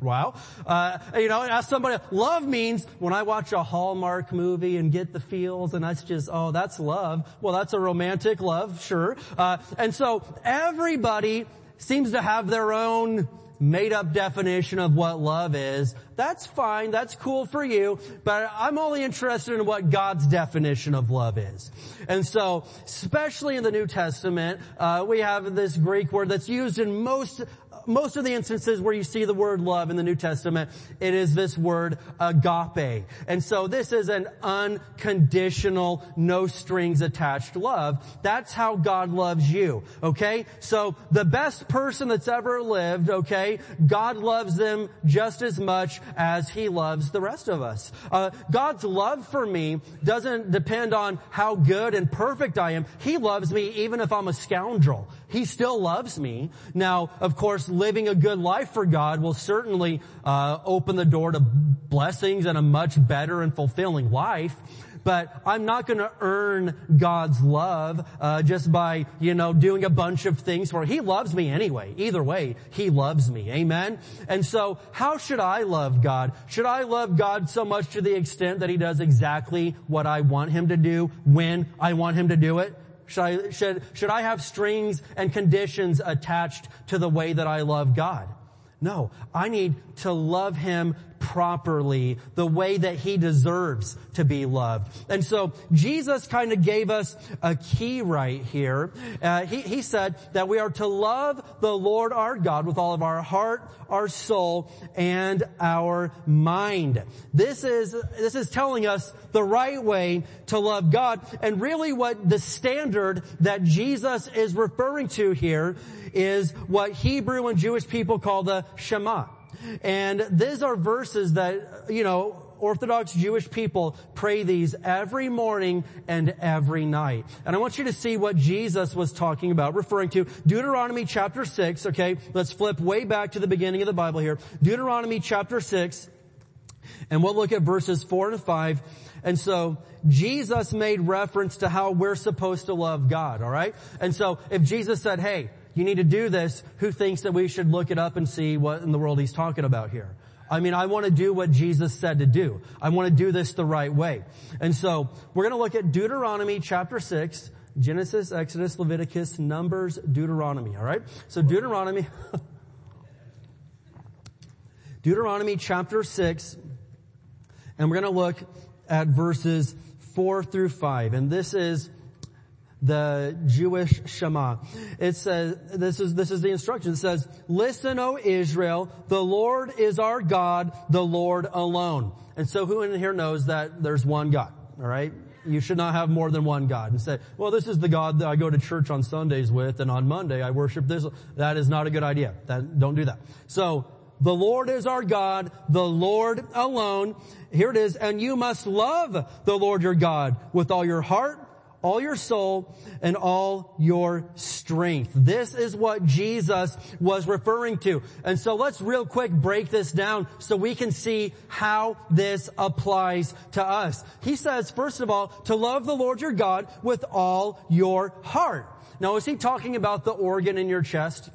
wow. Uh, you know, ask somebody, love means when I watch a Hallmark movie and get the feels and that's just, oh, that's love. Well, that's a romantic love, sure. Uh, and so everybody seems to have their own made up definition of what love is. That's fine. That's cool for you. But I'm only interested in what God's definition of love is. And so, especially in the New Testament, uh, we have this Greek word that's used in most most of the instances where you see the word love in the New Testament, it is this word agape. And so this is an unconditional, no strings attached love. That's how God loves you. Okay? So the best person that's ever lived, okay, God loves them just as much as He loves the rest of us. Uh, God's love for me doesn't depend on how good and perfect I am. He loves me even if I'm a scoundrel. He still loves me. Now, of course, living a good life for God will certainly uh, open the door to blessings and a much better and fulfilling life. but I'm not going to earn God's love uh, just by you know doing a bunch of things for. Him. He loves me anyway. Either way, He loves me. Amen. And so, how should I love God? Should I love God so much to the extent that He does exactly what I want Him to do when I want Him to do it? Should I, should, should I have strings and conditions attached to the way that I love God? No, I need to love Him properly, the way that He deserves to be loved. And so Jesus kind of gave us a key right here. Uh, he, he said that we are to love the Lord our God with all of our heart, our soul, and our mind. This is, this is telling us the right way to love God and really what the standard that Jesus is referring to here is what Hebrew and Jewish people call the Shema. And these are verses that, you know, Orthodox Jewish people pray these every morning and every night. And I want you to see what Jesus was talking about, referring to Deuteronomy chapter 6, okay? Let's flip way back to the beginning of the Bible here. Deuteronomy chapter 6, and we'll look at verses 4 and 5. And so, Jesus made reference to how we're supposed to love God, alright? And so, if Jesus said, hey, you need to do this, who thinks that we should look it up and see what in the world he's talking about here? I mean, I want to do what Jesus said to do. I want to do this the right way. And so, we're going to look at Deuteronomy chapter 6, Genesis, Exodus, Leviticus, Numbers, Deuteronomy, alright? So Deuteronomy, Deuteronomy chapter 6, and we're going to look at verses 4 through 5. And this is the Jewish Shema. It says, this is, this is the instruction. It says, listen, O Israel, the Lord is our God, the Lord alone. And so who in here knows that there's one God? Alright? You should not have more than one God and say, well, this is the God that I go to church on Sundays with and on Monday I worship this. That is not a good idea. That, don't do that. So, the Lord is our God, the Lord alone. Here it is, and you must love the Lord your God with all your heart, all your soul, and all your strength. This is what Jesus was referring to. And so let's real quick break this down so we can see how this applies to us. He says, first of all, to love the Lord your God with all your heart. Now is he talking about the organ in your chest?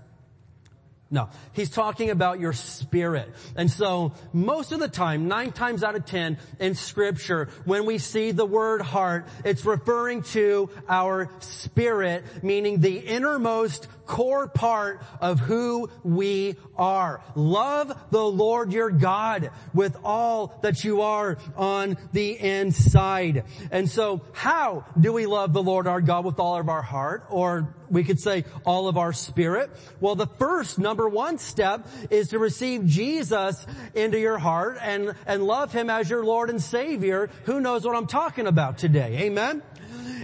No, he's talking about your spirit. And so most of the time, nine times out of ten in scripture, when we see the word heart, it's referring to our spirit, meaning the innermost core part of who we are. Love the Lord your God with all that you are on the inside. And so how do we love the Lord our God with all of our heart? Or we could say all of our spirit. Well, the first number one step is to receive Jesus into your heart and, and love Him as your Lord and Savior. Who knows what I'm talking about today? Amen?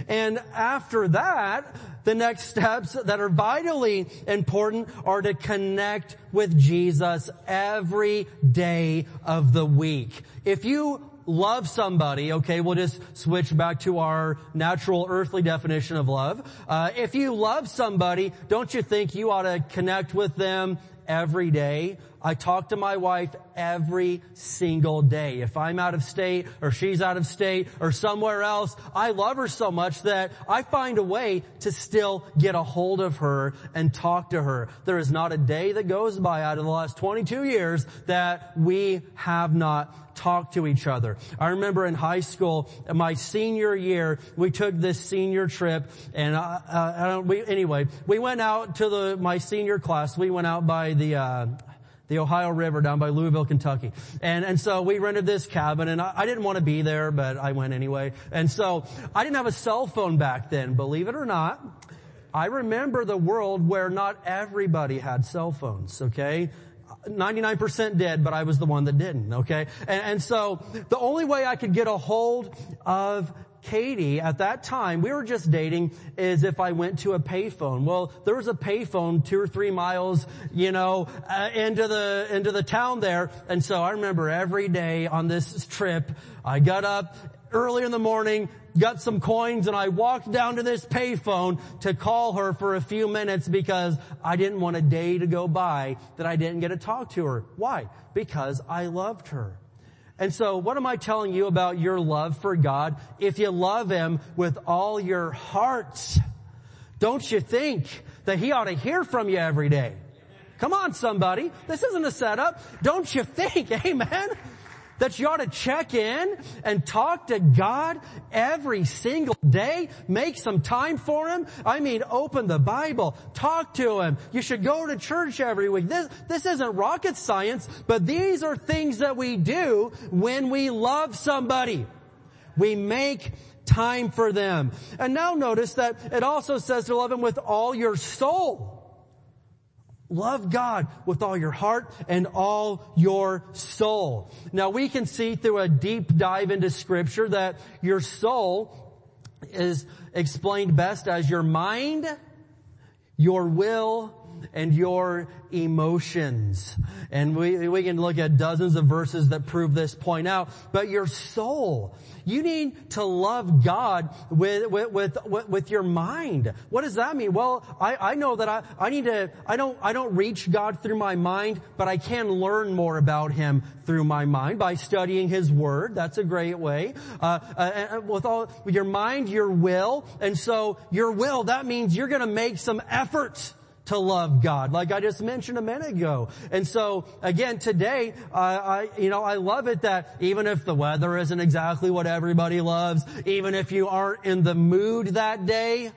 And after that, the next steps that are vitally important are to connect with Jesus every day of the week. If you love somebody, okay, we'll just switch back to our natural earthly definition of love. Uh, if you love somebody, don't you think you ought to connect with them every day? I talk to my wife every single day. If I'm out of state or she's out of state or somewhere else, I love her so much that I find a way to still get a hold of her and talk to her. There is not a day that goes by out of the last 22 years that we have not talked to each other. I remember in high school, my senior year, we took this senior trip and uh, uh, we, anyway, we went out to the, my senior class, we went out by the, uh, the Ohio River down by Louisville, Kentucky. And, and so we rented this cabin and I, I didn't want to be there, but I went anyway. And so I didn't have a cell phone back then, believe it or not. I remember the world where not everybody had cell phones, okay? 99% did, but I was the one that didn't, okay? And, and so the only way I could get a hold of Katie at that time, we were just dating, is if I went to a payphone. Well, there was a payphone two or three miles, you know, uh, into the, into the town there. And so I remember every day on this trip, I got up early in the morning, got some coins and I walked down to this payphone to call her for a few minutes because I didn't want a day to go by that I didn't get to talk to her. Why? Because I loved her. And so what am I telling you about your love for God? If you love Him with all your heart, don't you think that He ought to hear from you every day? Come on somebody. This isn't a setup. Don't you think, amen? That you ought to check in and talk to God every single day. Make some time for Him. I mean, open the Bible. Talk to Him. You should go to church every week. This, this isn't rocket science, but these are things that we do when we love somebody. We make time for them. And now notice that it also says to love Him with all your soul. Love God with all your heart and all your soul. Now we can see through a deep dive into scripture that your soul is explained best as your mind, your will, and your emotions. And we, we can look at dozens of verses that prove this point out. But your soul, you need to love God with, with, with, with, your mind. What does that mean? Well, I, I know that I, I need to, I don't, I don't reach God through my mind, but I can learn more about Him through my mind by studying His Word. That's a great way. Uh, uh, with all, with your mind, your will. And so your will, that means you're gonna make some effort to love God, like I just mentioned a minute ago. And so again, today, uh, I, you know, I love it that even if the weather isn't exactly what everybody loves, even if you aren't in the mood that day,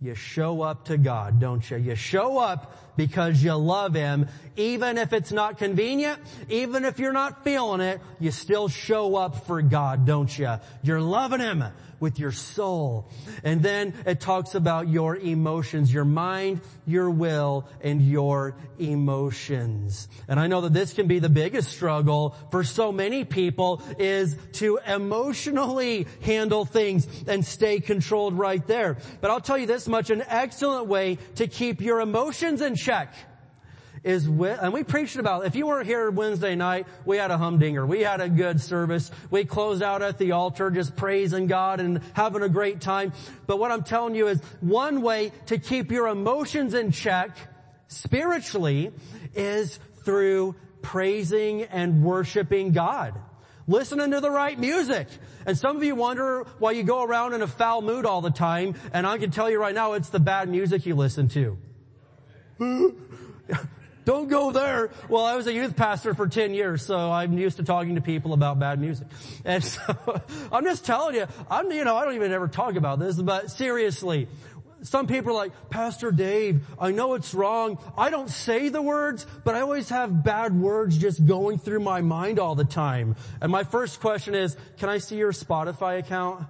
you show up to God, don't you? You show up because you love Him. Even if it's not convenient, even if you're not feeling it, you still show up for God, don't you? You're loving Him with your soul. And then it talks about your emotions, your mind, your will, and your emotions. And I know that this can be the biggest struggle for so many people is to emotionally handle things and stay controlled right there. But I'll tell you this much, an excellent way to keep your emotions in check is with, and we preached about, if you weren't here Wednesday night, we had a humdinger. We had a good service. We closed out at the altar just praising God and having a great time. But what I'm telling you is one way to keep your emotions in check spiritually is through praising and worshiping God. Listening to the right music. And some of you wonder why you go around in a foul mood all the time, and I can tell you right now, it's the bad music you listen to. Don't go there. Well, I was a youth pastor for 10 years, so I'm used to talking to people about bad music. And so, I'm just telling you, I'm, you know, I don't even ever talk about this, but seriously, some people are like, Pastor Dave, I know it's wrong. I don't say the words, but I always have bad words just going through my mind all the time. And my first question is, can I see your Spotify account?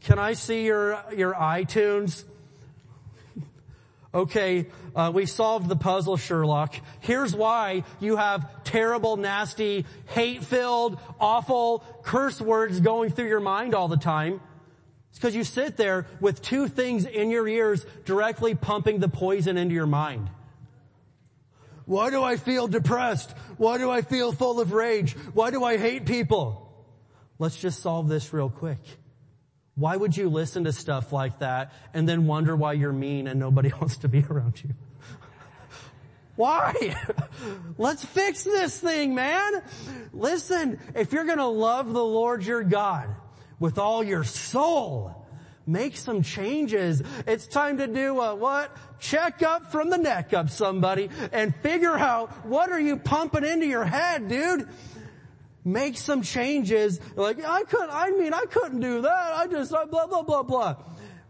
Can I see your, your iTunes? Okay, uh, we solved the puzzle, Sherlock. Here's why you have terrible, nasty, hate-filled, awful curse words going through your mind all the time. It's because you sit there with two things in your ears directly pumping the poison into your mind. Why do I feel depressed? Why do I feel full of rage? Why do I hate people? Let's just solve this real quick. Why would you listen to stuff like that and then wonder why you're mean and nobody wants to be around you? Why? Let's fix this thing, man. Listen, if you're gonna love the Lord your God with all your soul, make some changes. It's time to do a what? Check up from the neck up somebody and figure out what are you pumping into your head, dude? Make some changes. Like, I couldn't, I mean, I couldn't do that. I just, blah, blah, blah, blah.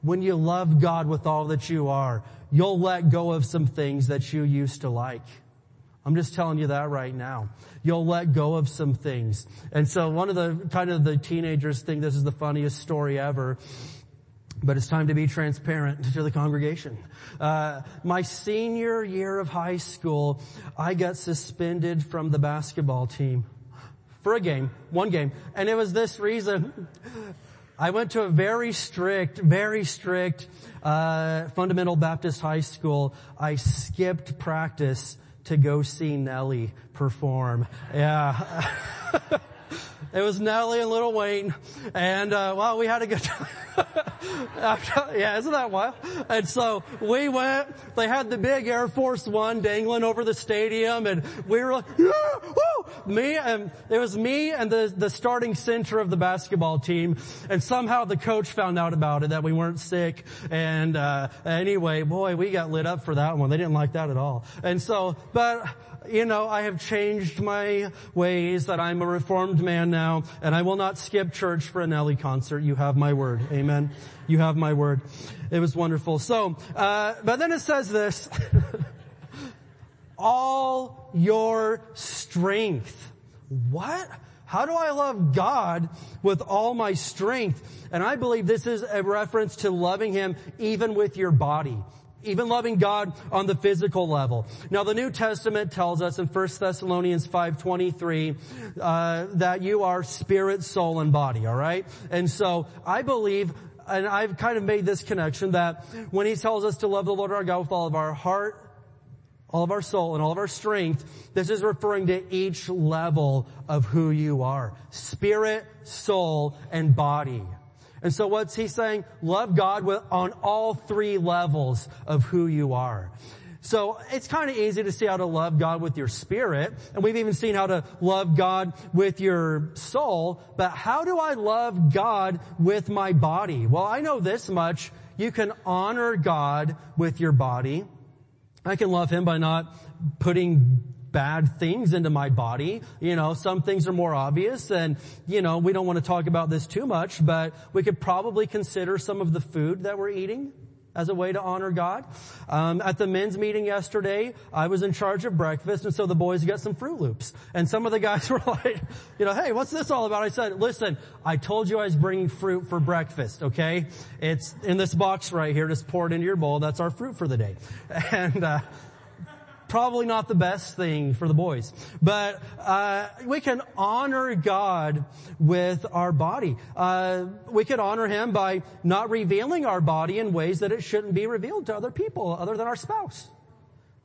When you love God with all that you are, you'll let go of some things that you used to like. I'm just telling you that right now. You'll let go of some things. And so one of the, kind of the teenagers think this is the funniest story ever. But it's time to be transparent to the congregation. Uh, my senior year of high school, I got suspended from the basketball team for a game, one game. And it was this reason. I went to a very strict, very strict, uh, fundamental Baptist high school. I skipped practice to go see Nelly perform. Yeah. it was Nelly and Lil Wayne. And, uh, well, we had a good time. yeah, isn't that wild? And so we went, they had the big Air Force One dangling over the stadium and we were like, yeah, me and it was me and the, the starting center of the basketball team. And somehow the coach found out about it, that we weren't sick. And, uh, anyway, boy, we got lit up for that one. They didn't like that at all. And so, but, you know, I have changed my ways that I'm a reformed man now and I will not skip church for an Nelly concert. You have my word. Amen. You have my word. It was wonderful. So, uh, but then it says this. all your strength. What? How do I love God with all my strength? And I believe this is a reference to loving Him even with your body. Even loving God on the physical level. Now the New Testament tells us in 1 Thessalonians 5.23, uh, that you are spirit, soul, and body, alright? And so I believe and I've kind of made this connection that when he tells us to love the Lord our God with all of our heart, all of our soul and all of our strength, this is referring to each level of who you are. Spirit, soul, and body. And so what's he saying? Love God on all three levels of who you are. So it's kind of easy to see how to love God with your spirit, and we've even seen how to love God with your soul, but how do I love God with my body? Well, I know this much. You can honor God with your body. I can love Him by not putting bad things into my body. You know, some things are more obvious and, you know, we don't want to talk about this too much, but we could probably consider some of the food that we're eating as a way to honor God. Um, at the men's meeting yesterday, I was in charge of breakfast, and so the boys got some Froot Loops. And some of the guys were like, you know, hey, what's this all about? I said, listen, I told you I was bringing fruit for breakfast, okay? It's in this box right here. Just pour it into your bowl. That's our fruit for the day. And, uh, probably not the best thing for the boys. But uh, we can honor God with our body. Uh, we can honor Him by not revealing our body in ways that it shouldn't be revealed to other people other than our spouse.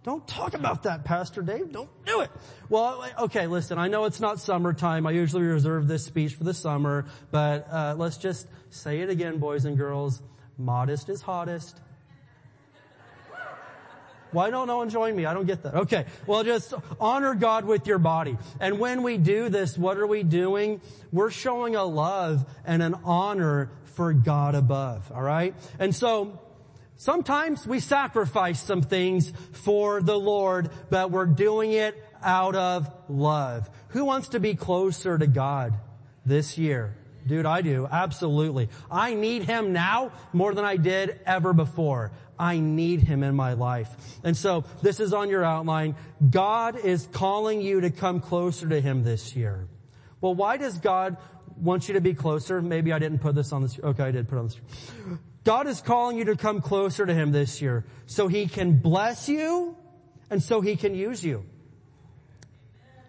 Don't talk about that, Pastor Dave. Don't do it. Well, okay, listen, I know it's not summertime. I usually reserve this speech for the summer, but uh, let's just say it again, boys and girls. Modest is hottest. Why don't no one join me? I don't get that. Okay. Well, just honor God with your body. And when we do this, what are we doing? We're showing a love and an honor for God above. All right. And so, sometimes we sacrifice some things for the Lord, but we're doing it out of love. Who wants to be closer to God this year? Dude, I do. Absolutely. I need Him now more than I did ever before. I need Him in my life. And so this is on your outline. God is calling you to come closer to Him this year. Well, why does God want you to be closer? Maybe I didn't put this on the, okay, I did put on the screen. God is calling you to come closer to Him this year so He can bless you and so He can use you.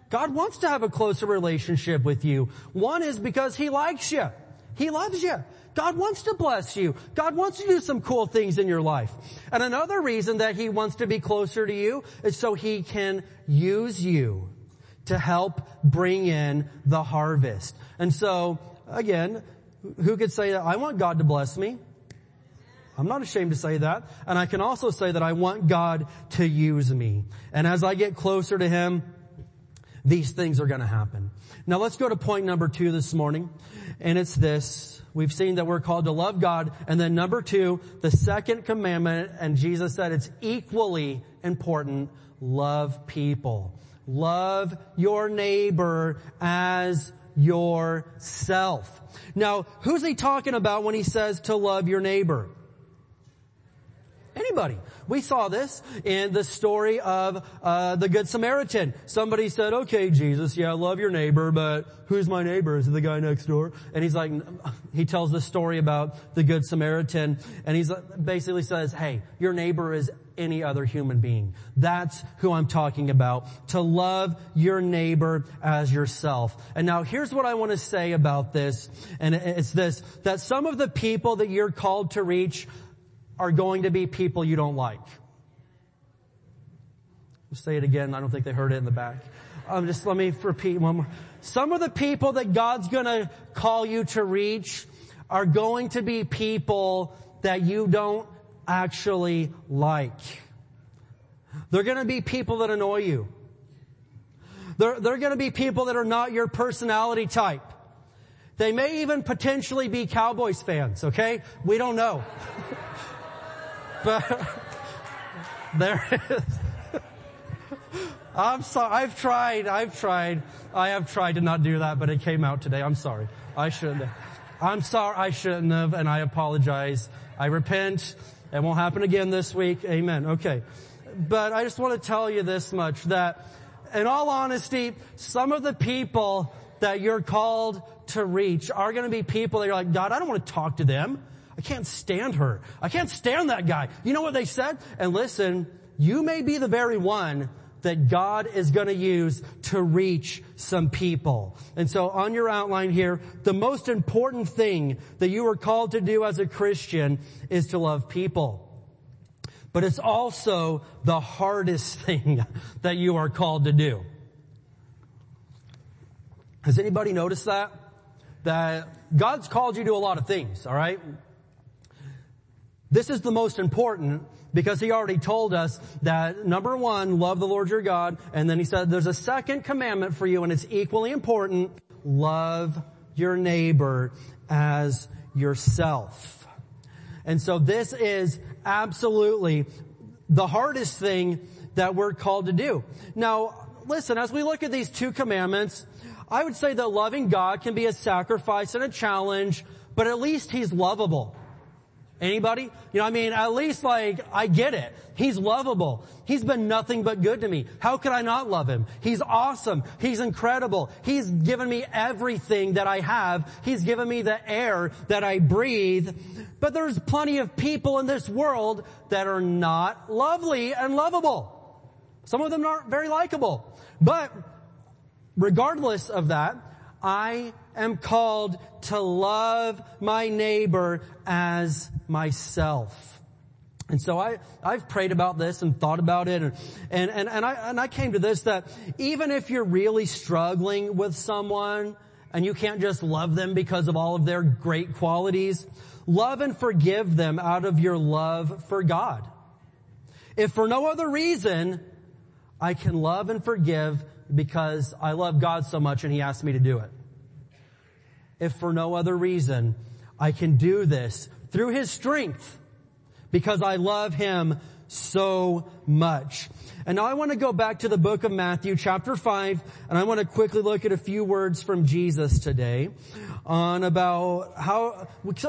God wants to have a closer relationship with you. One is because He likes you. He loves you. God wants to bless you. God wants to do some cool things in your life. And another reason that He wants to be closer to you is so He can use you to help bring in the harvest. And so, again, who could say that I want God to bless me? I'm not ashamed to say that. And I can also say that I want God to use me. And as I get closer to Him, these things are going to happen. Now let's go to point number two this morning. And it's this. We've seen that we're called to love God. And then number two, the second commandment, and Jesus said it's equally important, love people. Love your neighbor as yourself. Now, who's he talking about when he says to love your neighbor? Anybody. We saw this in the story of uh, the Good Samaritan. Somebody said, okay, Jesus, yeah, I love your neighbor, but who's my neighbor? Is it the guy next door? And he's like, he tells the story about the Good Samaritan, and he basically says, hey, your neighbor is any other human being. That's who I'm talking about. To love your neighbor as yourself. And now here's what I want to say about this, and it's this, that some of the people that you're called to reach are going to be people you don't like. say it again. I don't think they heard it in the back. Um, just let me repeat one more. Some of the people that God's gonna call you to reach are going to be people that you don't actually like. They're gonna be people that annoy you. They're, they're gonna be people that are not your personality type. They may even potentially be Cowboys fans, okay? We don't know. but there is. I'm sorry. I've tried. I've tried. I have tried to not do that, but it came out today. I'm sorry. I shouldn't. Have. I'm sorry. I shouldn't have, and I apologize. I repent. It won't happen again this week. Amen. Okay. But I just want to tell you this much that in all honesty, some of the people that you're called to reach are going to be people that you're like, God, I don't want to talk to them. I can't stand her. I can't stand that guy. You know what they said? And listen, you may be the very one that God is going to use to reach some people. And so on your outline here, the most important thing that you are called to do as a Christian is to love people. But it's also the hardest thing that you are called to do. Has anybody noticed that? That God's called you to a lot of things, alright? This is the most important because he already told us that number one, love the Lord your God. And then he said there's a second commandment for you and it's equally important. Love your neighbor as yourself. And so this is absolutely the hardest thing that we're called to do. Now, listen, as we look at these two commandments, I would say that loving God can be a sacrifice and a challenge, but at least he's lovable. Anybody? You know, I mean, at least like, I get it. He's lovable. He's been nothing but good to me. How could I not love him? He's awesome. He's incredible. He's given me everything that I have. He's given me the air that I breathe. But there's plenty of people in this world that are not lovely and lovable. Some of them aren't very likable. But regardless of that, I am called to love my neighbor as myself. And so I, I've prayed about this and thought about it and, and, and, and I, and I came to this that even if you're really struggling with someone and you can't just love them because of all of their great qualities, love and forgive them out of your love for God. If for no other reason, I can love and forgive because I love God so much and He asked me to do it. If for no other reason, I can do this through His strength because I love Him so much. And now I want to go back to the book of Matthew chapter 5 and I want to quickly look at a few words from Jesus today on about how,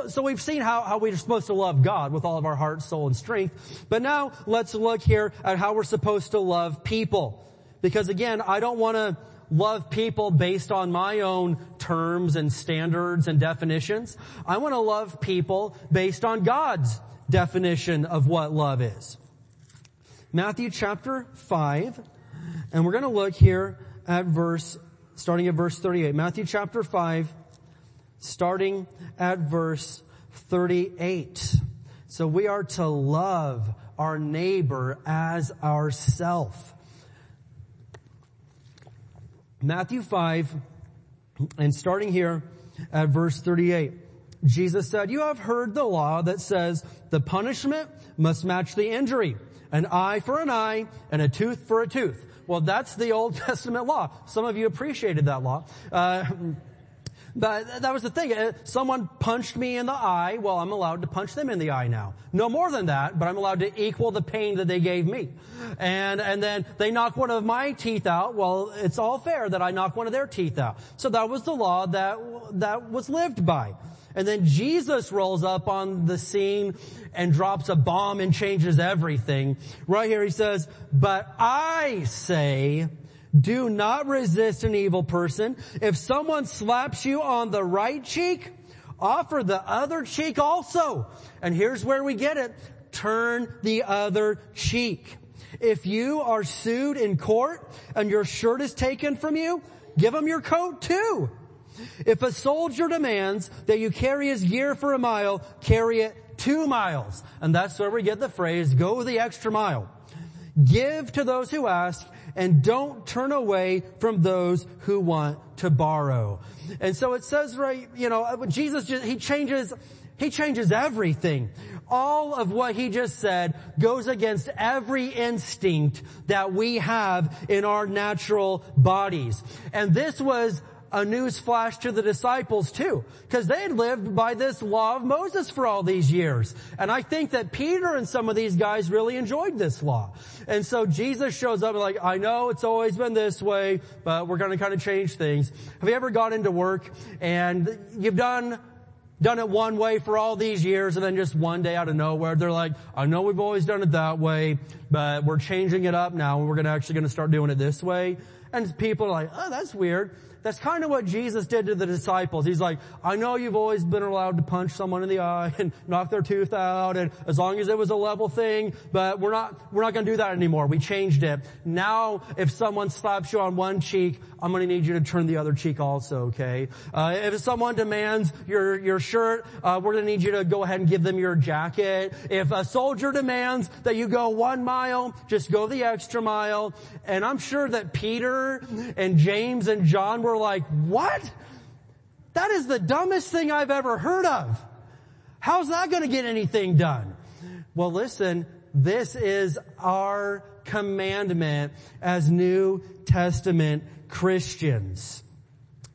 so we've seen how, how we're supposed to love God with all of our heart, soul, and strength. But now let's look here at how we're supposed to love people. Because again, I don't want to love people based on my own terms and standards and definitions. I want to love people based on God's definition of what love is. Matthew chapter 5, and we're going to look here at verse, starting at verse 38. Matthew chapter 5, starting at verse 38. So we are to love our neighbor as ourself. Matthew 5, and starting here at verse 38, Jesus said, you have heard the law that says the punishment must match the injury. An eye for an eye and a tooth for a tooth. Well, that's the Old Testament law. Some of you appreciated that law. Uh, but that was the thing. Uh, someone punched me in the eye. Well, I'm allowed to punch them in the eye now. No more than that, but I'm allowed to equal the pain that they gave me. And, and then they knock one of my teeth out. Well, it's all fair that I knock one of their teeth out. So that was the law that, that was lived by. And then Jesus rolls up on the scene and drops a bomb and changes everything. Right here he says, but I say, do not resist an evil person. If someone slaps you on the right cheek, offer the other cheek also. And here's where we get it. Turn the other cheek. If you are sued in court and your shirt is taken from you, give them your coat too. If a soldier demands that you carry his gear for a mile, carry it two miles. And that's where we get the phrase, go the extra mile. Give to those who ask and don't turn away from those who want to borrow. And so it says right, you know, uh, Jesus, just, he changes, he changes everything. all of what he just said goes against every instinct that we have in our natural bodies. And this was a news flash to the disciples too, because they had lived by this law of Moses for all these years. And I think that Peter and some of these guys really enjoyed this law. And so Jesus shows up and like, I know it's always been this way, but we're going to kind of change things. Have you ever gone into work and you've done done it one way for all these years and then just one day out of nowhere they're like, I know we've always done it that way, but we're changing it up now and we're gonna actually gonna start doing it this way. And people are like, oh, that's weird. That's kind of what Jesus did to the disciples. He's like, I know you've always been allowed to punch someone in the eye and knock their tooth out and as long as it was a level thing, but we're not, we're not going to do that anymore. We changed it. Now, if someone slaps you on one cheek, I'm going to need you to turn the other cheek also, okay? Uh, if someone demands your, your shirt, uh, we're going to need you to go ahead and give them your jacket. If a soldier demands that you go one mile, just go the extra mile. And I'm sure that Peter and James and John were like, what? That is the dumbest thing I've ever heard of. How's that going to get anything done? Well, listen, this is our commandment as New Testament Christians.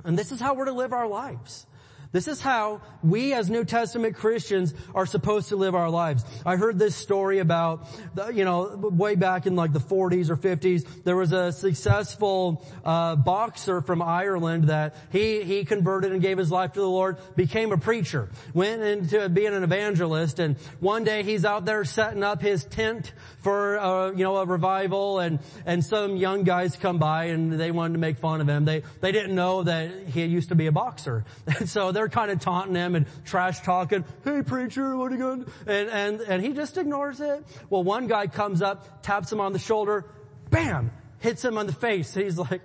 And this is how we're to live our lives. This is how we as New Testament Christians are supposed to live our lives. I heard this story about, you know, way back in like the 40s or 50s, there was a successful uh, boxer from Ireland that he he converted and gave his life to the Lord, became a preacher, went into being an evangelist, and one day he's out there setting up his tent for uh, you know a revival, and and some young guys come by and they wanted to make fun of him. They they didn't know that he used to be a boxer, and so they're kind of taunting him and trash talking. Hey preacher, what are you going? And and and he just ignores it. Well, one guy comes up, taps him on the shoulder, bam, hits him on the face. He's like,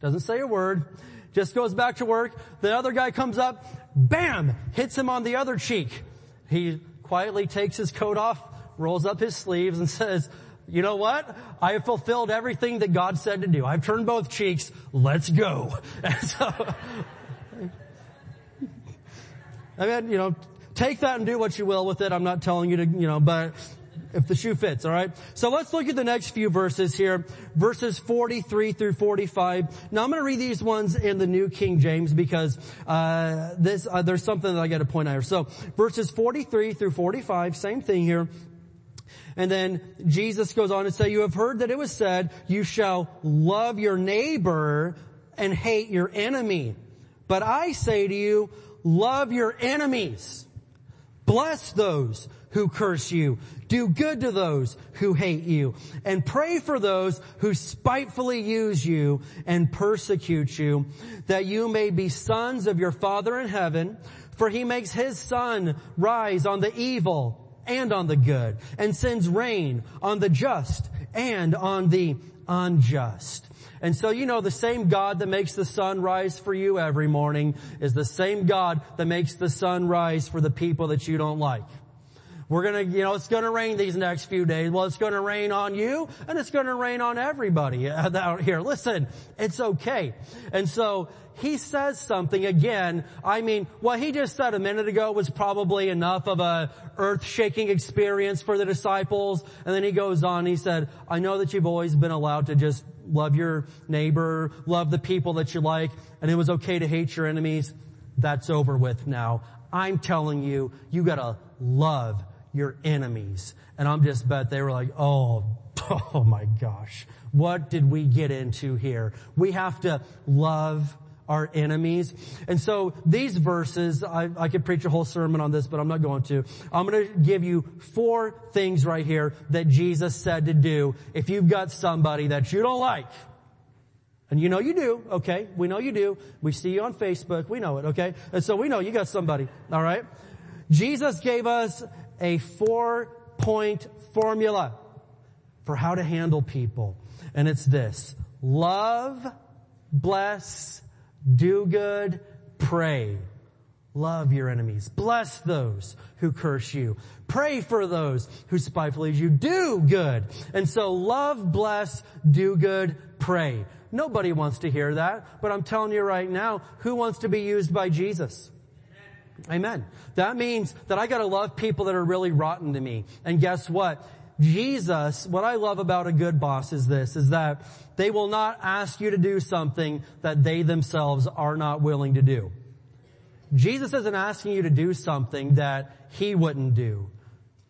doesn't say a word, just goes back to work. The other guy comes up, bam, hits him on the other cheek. He quietly takes his coat off, rolls up his sleeves and says, you know what? I have fulfilled everything that God said to do. I've turned both cheeks. Let's go. And so, I mean, you know, take that and do what you will with it. I'm not telling you to, you know, but if the shoe fits, alright? So let's look at the next few verses here. Verses 43 through 45. Now I'm gonna read these ones in the New King James because, uh, this, uh, there's something that I gotta point out here. So, verses 43 through 45, same thing here. And then Jesus goes on to say, you have heard that it was said, you shall love your neighbor and hate your enemy. But I say to you, love your enemies. Bless those who curse you. Do good to those who hate you. And pray for those who spitefully use you and persecute you, that you may be sons of your Father in heaven, for he makes his sun rise on the evil and on the good, and sends rain on the just and on the unjust. And so you know the same God that makes the sun rise for you every morning is the same God that makes the sun rise for the people that you don't like. We're gonna, you know, it's gonna rain these next few days. Well, it's gonna rain on you and it's gonna rain on everybody out here. Listen, it's okay. And so, he says something again. I mean, what he just said a minute ago was probably enough of a earth-shaking experience for the disciples. And then he goes on, he said, I know that you've always been allowed to just love your neighbor, love the people that you like, and it was okay to hate your enemies. That's over with now. I'm telling you, you gotta love your enemies. And I'm just bet they were like, oh, oh my gosh. What did we get into here? We have to love our enemies. And so these verses, I, I could preach a whole sermon on this, but I'm not going to. I'm going to give you four things right here that Jesus said to do if you've got somebody that you don't like. And you know you do, okay? We know you do. We see you on Facebook. We know it, okay? And so we know you got somebody, alright? Jesus gave us a four point formula for how to handle people. And it's this. Love, bless, do good, pray. Love your enemies. Bless those who curse you. Pray for those who spitefully use you. Do good. And so love, bless, do good, pray. Nobody wants to hear that, but I'm telling you right now, who wants to be used by Jesus? Amen. That means that I gotta love people that are really rotten to me. And guess what? Jesus, what I love about a good boss is this, is that they will not ask you to do something that they themselves are not willing to do. Jesus isn't asking you to do something that he wouldn't do.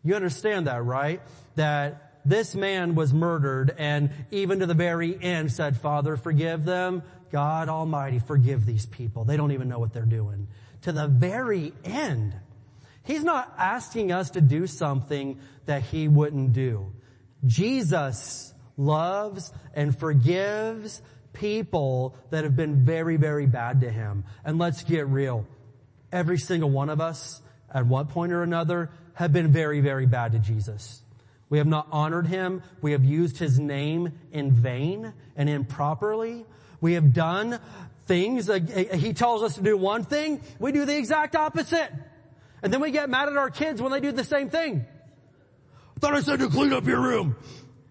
You understand that, right? That this man was murdered and even to the very end said, Father, forgive them. God Almighty, forgive these people. They don't even know what they're doing. To the very end. He's not asking us to do something that he wouldn't do. Jesus loves and forgives people that have been very, very bad to him. And let's get real. Every single one of us at one point or another have been very, very bad to Jesus. We have not honored him. We have used his name in vain and improperly. We have done things, he tells us to do one thing, we do the exact opposite. And then we get mad at our kids when they do the same thing. I thought I said to clean up your room.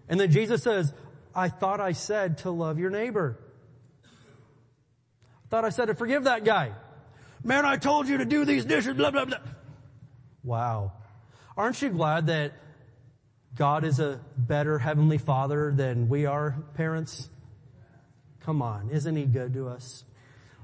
And then Jesus says, I thought I said to love your neighbor. I thought I said to forgive that guy. Man, I told you to do these dishes, blah, blah, blah. Wow. Aren't you glad that God is a better heavenly father than we are parents? Come on, isn't he good to us?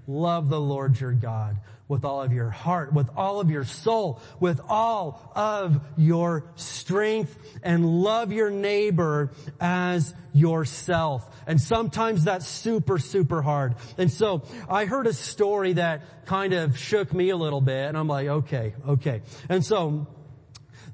Love the Lord your God with all of your heart, with all of your soul, with all of your strength, and love your neighbor as yourself. And sometimes that's super, super hard. And so I heard a story that kind of shook me a little bit, and I'm like, okay, okay. And so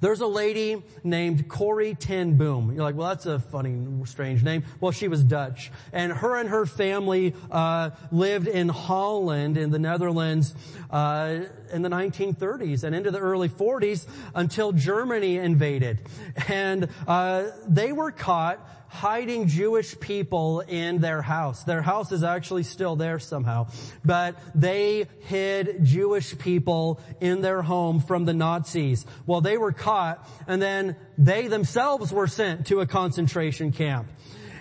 there's a lady named Corrie ten Boom. You're like, well, that's a funny, strange name. Well, she was Dutch. And her and her family, uh, lived in Holland in the Netherlands, uh, in the 1930s and into the early 40s until Germany invaded. And, uh, they were caught hiding Jewish people in their house. Their house is actually still there somehow. But they hid Jewish people in their home from the Nazis. Well, they were caught and then they themselves were sent to a concentration camp.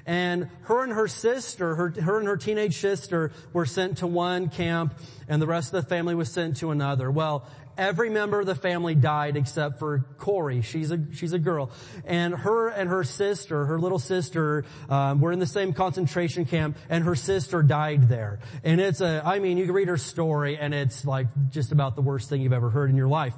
And her and her sister, her, her and her teenage sister were sent to one camp and the rest of the family was sent to another. Well, Every member of the family died except for Corrie. She's a, she's a girl. And her and her sister, her little sister, um, were in the same concentration camp and her sister died there. And it's a, I mean, you can read her story and it's like just about the worst thing you've ever heard in your life.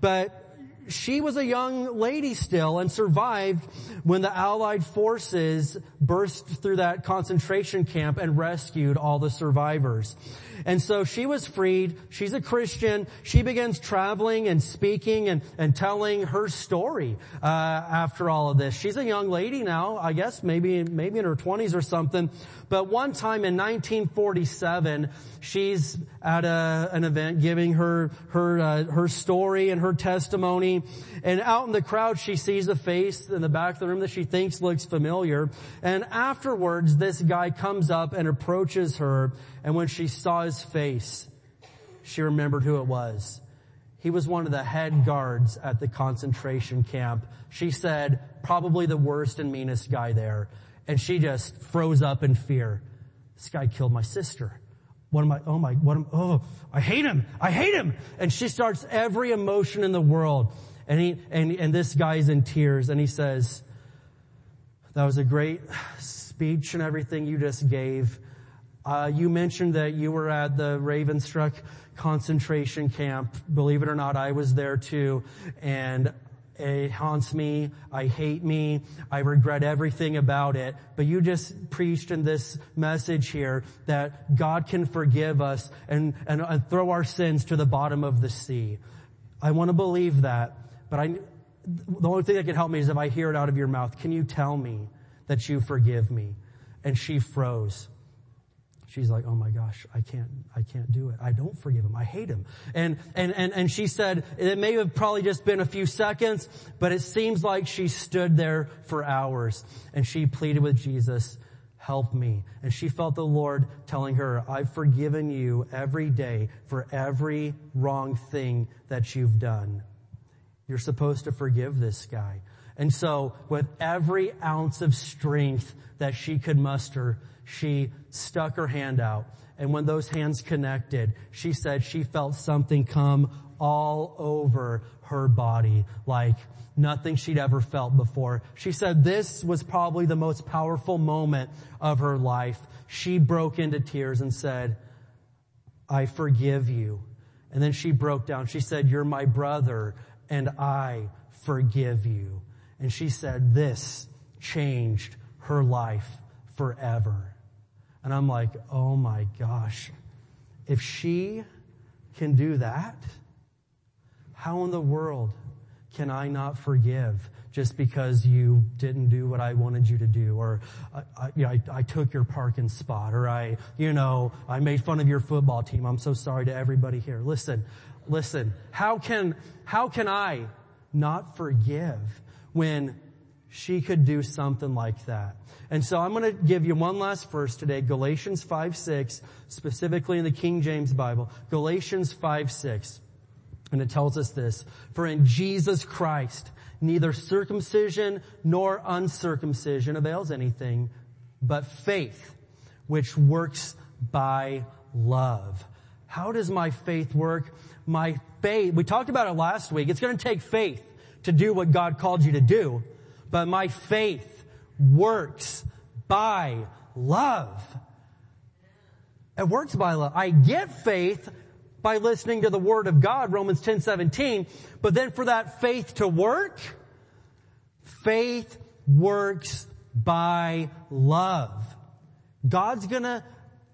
But she was a young lady still and survived when the Allied forces burst through that concentration camp and rescued all the survivors. And so she was freed. She's a Christian. She begins traveling and speaking and, and telling her story, uh, after all of this. She's a young lady now, I guess, maybe, maybe in her twenties or something. But one time in 1947, she's at a, an event giving her, her, uh, her story and her testimony. And out in the crowd, she sees a face in the back of the room that she thinks looks familiar. And afterwards, this guy comes up and approaches her and when she saw his face, she remembered who it was. He was one of the head guards at the concentration camp. She said, probably the worst and meanest guy there. And she just froze up in fear. This guy killed my sister. What am I, oh my, what am, oh, I hate him. I hate him. And she starts every emotion in the world. And he, and, and this guy's in tears and he says, that was a great speech and everything you just gave. Uh, you mentioned that you were at the Ravensbrück concentration camp. Believe it or not, I was there too. And it haunts me. I hate me. I regret everything about it. But you just preached in this message here that God can forgive us and, and, and throw our sins to the bottom of the sea. I want to believe that, but I, the only thing that can help me is if I hear it out of your mouth. Can you tell me that you forgive me? And she froze she's like, oh my gosh, I can't, I can't do it. I don't forgive him. I hate him. And, and, and, and she said, it may have probably just been a few seconds, but it seems like she stood there for hours and she pleaded with Jesus, help me. And she felt the Lord telling her, I've forgiven you every day for every wrong thing that you've done. You're supposed to forgive this guy. And so with every ounce of strength that she could muster, she stuck her hand out. And when those hands connected, she said she felt something come all over her body like nothing she'd ever felt before. She said this was probably the most powerful moment of her life. She broke into tears and said, I forgive you. And then she broke down. She said, you're my brother and I forgive you. And she said, this changed her life forever. And I'm like, oh my gosh, if she can do that, how in the world can I not forgive just because you didn't do what I wanted you to do, or I, you know, I, I took your parking spot, or I, you know, I made fun of your football team. I'm so sorry to everybody here. Listen, listen. How can how can I not forgive when she could do something like that? And so I'm going to give you one last verse today, Galatians 5, 6, specifically in the King James Bible. Galatians 5, 6. And it tells us this, for in Jesus Christ, neither circumcision nor uncircumcision avails anything, but faith, which works by love. How does my faith work? My faith, we talked about it last week. It's going to take faith to do what God called you to do, but my faith works by love. It works by love. I get faith by listening to the Word of God, Romans 10, 17. But then for that faith to work, faith works by love. God's gonna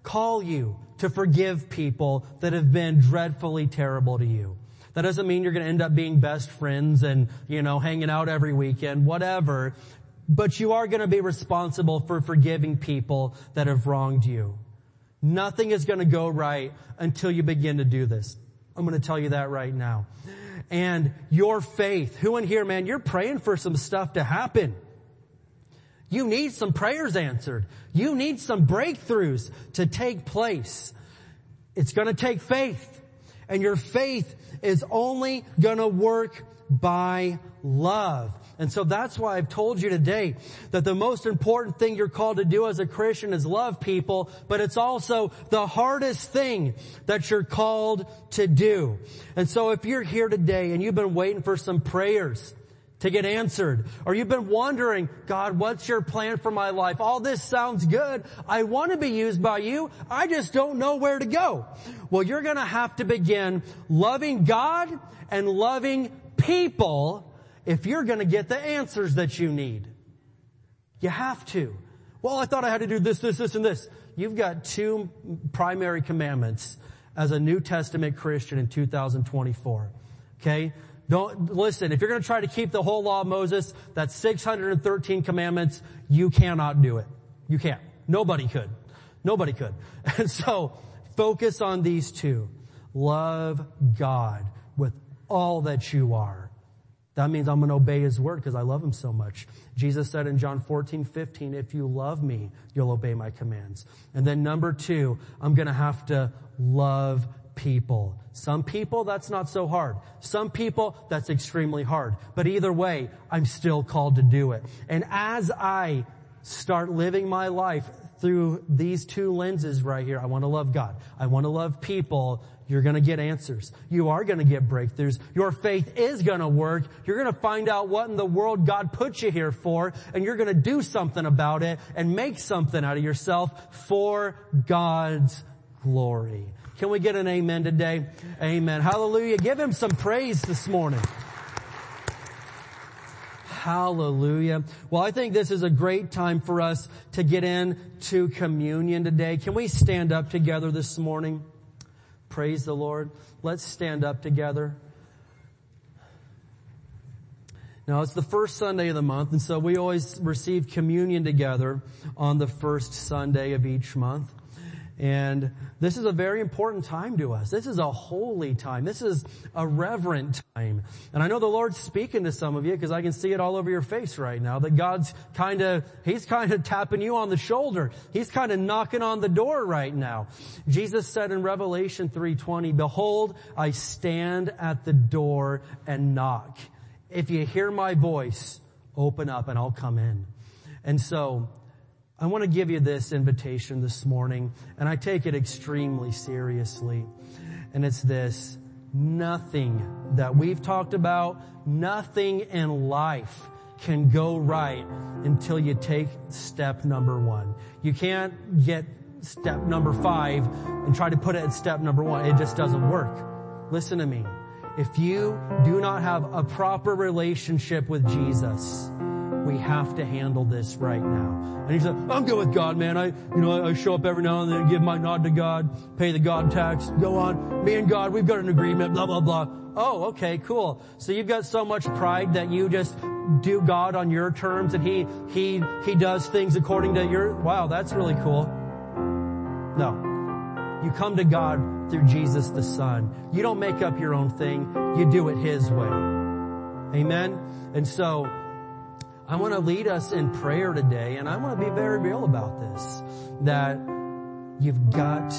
call you to forgive people that have been dreadfully terrible to you. That doesn't mean you're gonna end up being best friends and, you know, hanging out every weekend, whatever. But you are gonna be responsible for forgiving people that have wronged you. Nothing is going to go right until you begin to do this. I'm going to tell you that right now. And your faith, who in here, man, you're praying for some stuff to happen. You need some prayers answered. You need some breakthroughs to take place. It's going to take faith. And your faith is only to work by love. And so that's why I've told you today that the most important thing you're called to do as a Christian is love people, but it's also the hardest thing that you're called to do. And so if you're here today and you've been waiting for some prayers, to get answered. Or you've been wondering, God, what's your plan for my life? All this sounds good. I want to be used by you. I just don't know where to go. Well, you're going to have to begin loving God and loving people if you're going to get the answers that you need. You have to. Well, I thought I had to do this, this, this, and this. You've got two primary commandments as a New Testament Christian in 2024. Okay? Don't, listen, if you're gonna try to keep the whole law of Moses, that's 613 commandments, you cannot do it. You can't. Nobody could. Nobody could. And so, focus on these two. Love God with all that you are. That means I'm going to obey his word because I love him so much. Jesus said in John 14, 15, if you love me, you'll obey my commands. And then number two, I'm going to have to love people. Some people, that's not so hard. Some people, that's extremely hard. But either way, I'm still called to do it. And as I start living my life through these two lenses right here, I want to love God. I want to love people you're going to get answers. You are going to get breakthroughs. Your faith is going to work. You're going to find out what in the world God put you here for, and you're going to do something about it and make something out of yourself for God's glory. Can we get an amen today? Amen. Hallelujah. Give him some praise this morning. Hallelujah. Well, I think this is a great time for us to get into communion today. Can we stand up together this morning? Praise the Lord. Let's stand up together. Now it's the first Sunday of the month, and so we always receive communion together on the first Sunday of each month. And this is a very important time to us. This is a holy time. This is a reverent time. And I know the Lord's speaking to some of you because I can see it all over your face right now that God's kind of, He's kind of tapping you on the shoulder. He's kind of knocking on the door right now. Jesus said in Revelation 3.20, behold, I stand at the door and knock. If you hear my voice, open up and I'll come in. And so I want to give you this invitation this morning, and I take it extremely seriously. And it's this. nothing that we've talked about, nothing in life can go right until you take step number one. You can't get step number five and try to put it at step number one. It just doesn't work. Listen to me. If you do not have a proper relationship with Jesus, we have to handle this right now. And he said, I'm good with God, man. I, you know, I show up every now and then, give my nod to God, pay the God tax, go on. Me and God, we've got an agreement, blah, blah, blah. Oh, okay, cool. So you've got so much pride that you just do God on your terms and he, he, he does things according to your, wow, that's really cool. No. You come to God through Jesus the Son. You don't make up your own thing. You do it His way. Amen? And so, I want to lead us in prayer today and I want to be very real about this. That you've got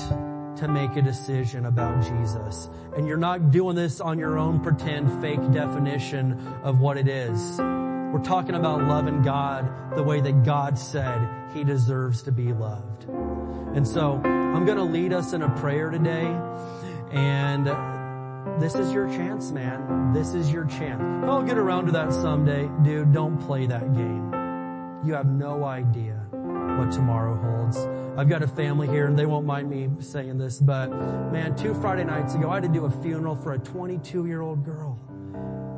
to make a decision about Jesus. And you're not doing this on your own pretend fake definition of what it is. We're talking about loving God the way that God said He deserves to be loved. And so I'm going to lead us in a prayer today and this is your chance, man. This is your chance. I'll get around to that someday. Dude, don't play that game. You have no idea what tomorrow holds. I've got a family here and they won't mind me saying this, but man, two Friday nights ago, I had to do a funeral for a 22 year old girl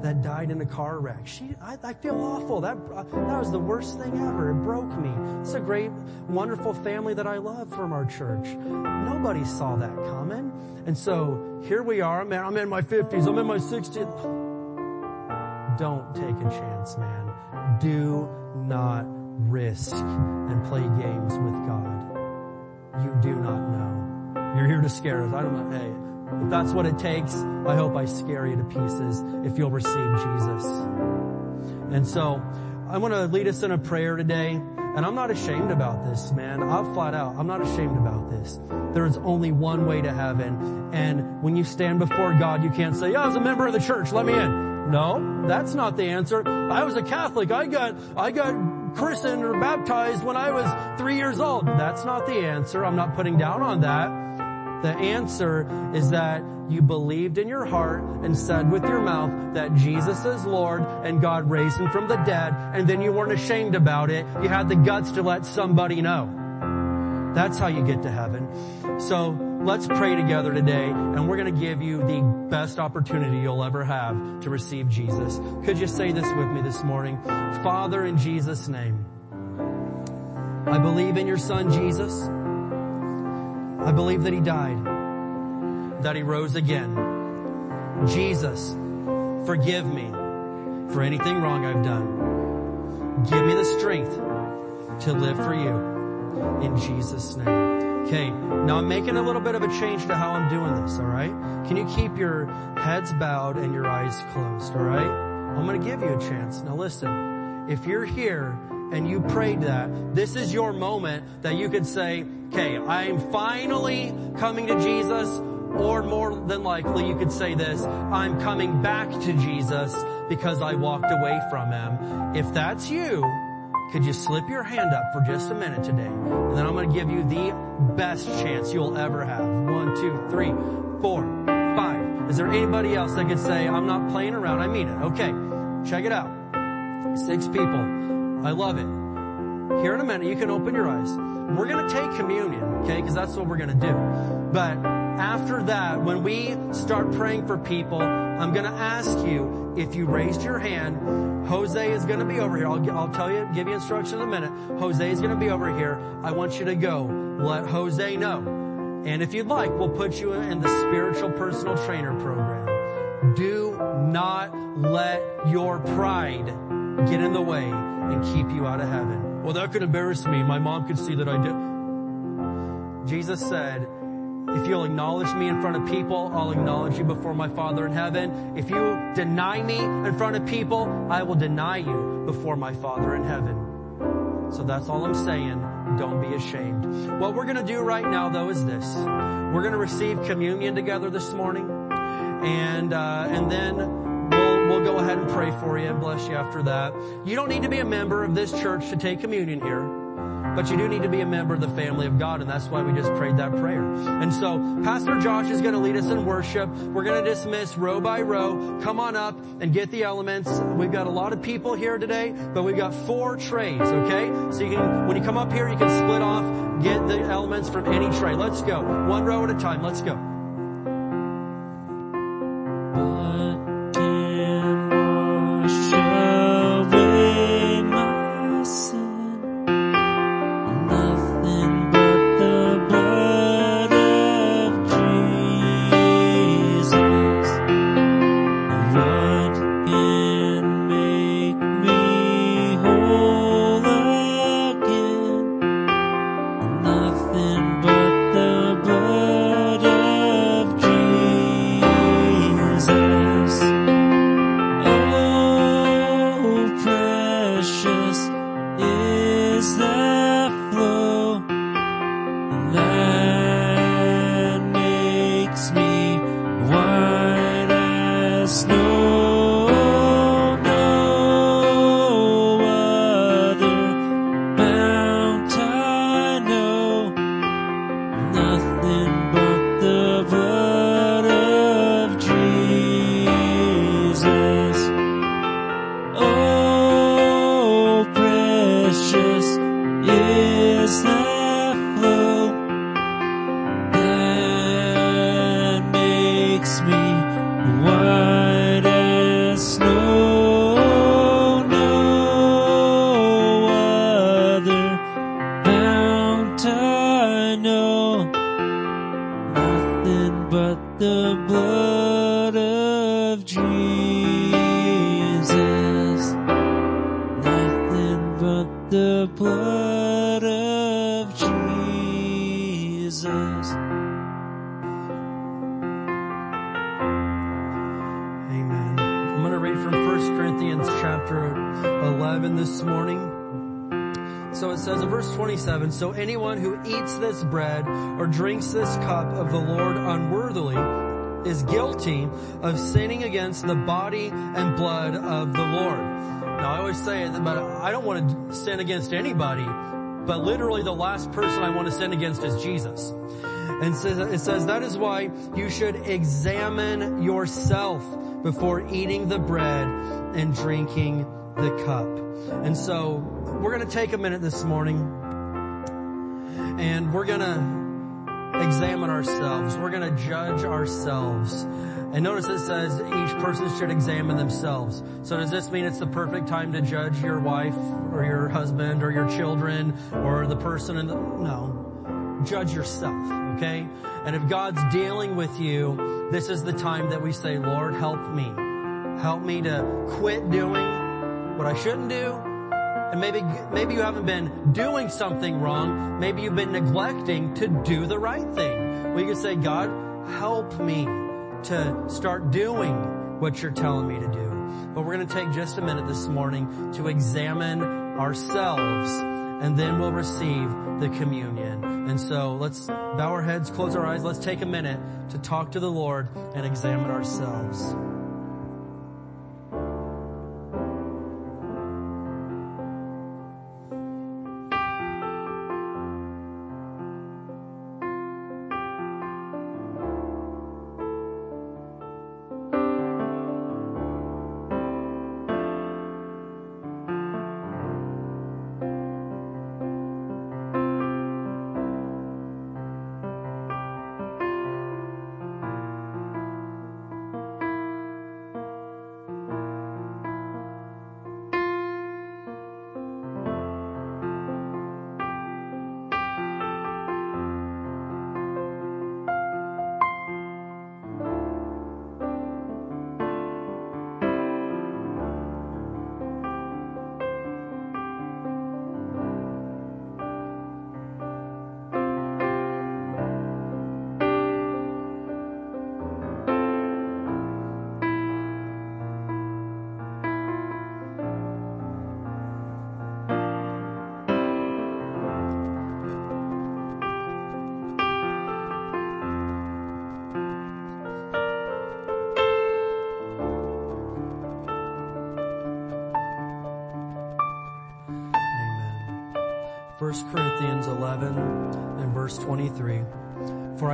that died in a car wreck. She, I, I feel awful. That, uh, that was the worst thing ever. It broke me. It's a great, wonderful family that I love from our church. Nobody saw that coming. And so here we are. Man, I'm in my 50s. I'm in my 60s. Don't take a chance, man. Do not risk and play games with God. You do not know. You're here to scare us. I don't know. Hey, if that's what it takes, I hope I scare you to pieces if you'll receive Jesus. And so, I want to lead us in a prayer today, and I'm not ashamed about this, man. I'll flat out, I'm not ashamed about this. There is only one way to heaven, and when you stand before God, you can't say, yeah, I was a member of the church, let me in. No, that's not the answer. I was a Catholic. I got, I got christened or baptized when I was three years old. That's not the answer. I'm not putting down on that. The answer is that you believed in your heart and said with your mouth that Jesus is Lord and God raised him from the dead and then you weren't ashamed about it. You had the guts to let somebody know. That's how you get to heaven. So let's pray together today and we're going to give you the best opportunity you'll ever have to receive Jesus. Could you say this with me this morning? Father, in Jesus' name, I believe in your son Jesus. I believe that he died, that he rose again. Jesus, forgive me for anything wrong I've done. Give me the strength to live for you in Jesus name. Okay, now I'm making a little bit of a change to how I'm doing this, alright? Can you keep your heads bowed and your eyes closed, alright? I'm gonna give you a chance. Now listen, if you're here and you prayed that, this is your moment that you could say, okay, I'm finally coming to Jesus, or more than likely you could say this, I'm coming back to Jesus because I walked away from Him. If that's you, could you slip your hand up for just a minute today? And then I'm going to give you the best chance you'll ever have. One, two, three, four, five. Is there anybody else that could say, I'm not playing around, I mean it? Okay, check it out. Six people. I love it. Here in a minute, you can open your eyes. We're going to take communion, okay? Because that's what we're going to do. But after that, when we start praying for people, I'm going to ask you if you raised your hand. Jose is going to be over here. I'll, I'll tell you, give you instructions in a minute. Jose is going to be over here. I want you to go. Let Jose know. And if you'd like, we'll put you in the spiritual personal trainer program. Do not let your pride get in the way and keep you out of heaven. Well, that could embarrass me. My mom could see that I did. Jesus said, if you'll acknowledge me in front of people, I'll acknowledge you before my Father in heaven. If you deny me in front of people, I will deny you before my Father in heaven. So that's all I'm saying. Don't be ashamed. What we're going to do right now though is this. We're going to receive communion together this morning. And, uh, and then we'll, go ahead and pray for you and bless you after that. You don't need to be a member of this church to take communion here. but you do need to be a member of the family of God, and that's why we just prayed that prayer. And so, Pastor Josh is going to lead us in worship. We're going to dismiss row by row. Come on up and get the elements. We've got a lot of people here today, but we've got four trays, okay? So you can, when you come up here, you can split off, get the elements from any tray. Let's go. One row at a time. Let's go. So anyone who eats this bread or drinks this cup of the Lord unworthily is guilty of sinning against the body and blood of the Lord. Now I always say it, but I don't want to sin against anybody, but literally the last person I want to sin against is Jesus. And it says that is why you should examine yourself before eating the bread and drinking the cup. And so we're going to take a minute this morning and we're to examine ourselves. We're to judge ourselves. And notice it says each person should examine themselves. So does this mean it's the perfect time to judge your wife or your husband or your children or the person in the, no judge yourself, okay? And if God's dealing with you, this is the time that we say, Lord, help me. Help me to quit doing what I shouldn't do. And maybe, maybe you haven't been doing something wrong. Maybe you've been neglecting to do the right thing. We can say, God, help me to start doing what you're telling me to do. But we're going to take just a minute this morning to examine ourselves and then we'll receive the communion. And so let's bow our heads, close our eyes. Let's take a minute to talk to the Lord and examine ourselves.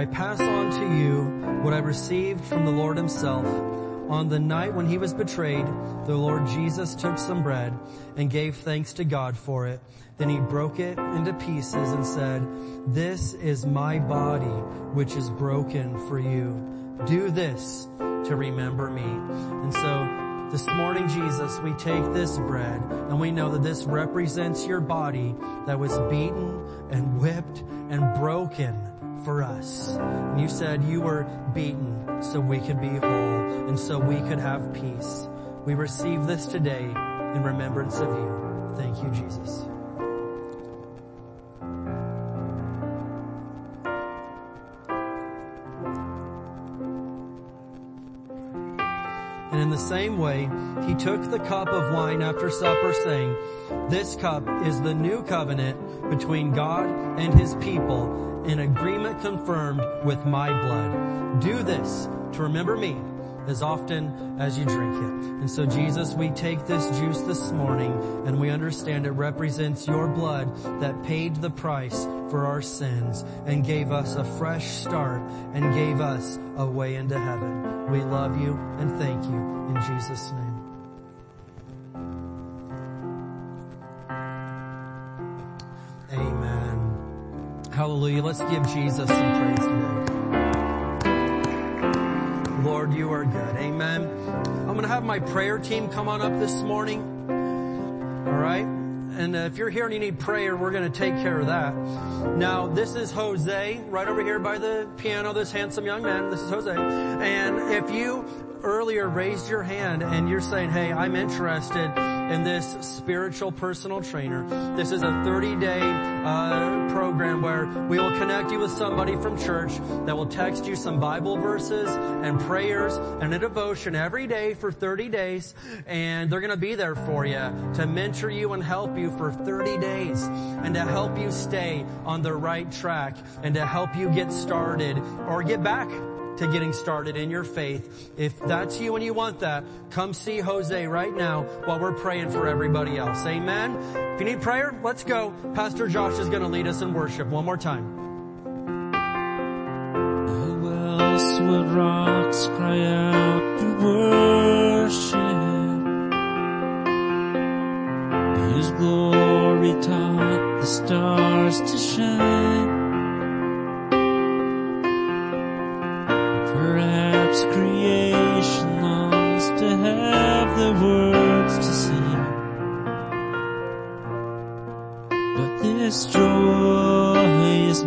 I pass on to you what I received from the Lord himself. On the night when he was betrayed, the Lord Jesus took some bread and gave thanks to God for it. Then he broke it into pieces and said, this is my body, which is broken for you. Do this to remember me. And so this morning, Jesus, we take this bread and we know that this represents your body that was beaten and whipped and broken for us. And you said you were beaten so we could be whole and so we could have peace. We receive this today in remembrance of you. Thank you, Jesus. And in the same way, he took the cup of wine after supper saying, this cup is the new covenant between God and his people, an agreement confirmed with my blood. Do this to remember me as often as you drink it. And so Jesus, we take this juice this morning and we understand it represents your blood that paid the price for our sins and gave us a fresh start and gave us a way into heaven. We love you and thank you in Jesus name. Hallelujah. Let's give Jesus some praise today. Lord, you are good. Amen. I'm going to have my prayer team come on up this morning. All right. And uh, if you're here and you need prayer, we're going to take care of that. Now, this is Jose right over here by the piano, this handsome young man. This is Jose. And if you earlier raised your hand and you're saying, hey, I'm interested in this spiritual personal trainer. This is a 30 day uh, program where we will connect you with somebody from church that will text you some Bible verses and prayers and a devotion every day for 30 days. And they're going to be there for you to mentor you and help you for 30 days and to help you stay on the right track and to help you get started or get back to getting started in your faith. If that's you and you want that, come see Jose right now while we're praying for everybody else. Amen. If you need prayer, let's go. Pastor Josh is going to lead us in worship one more time. Else would rocks cry out to worship? Whose glory taught the stars to shine? But this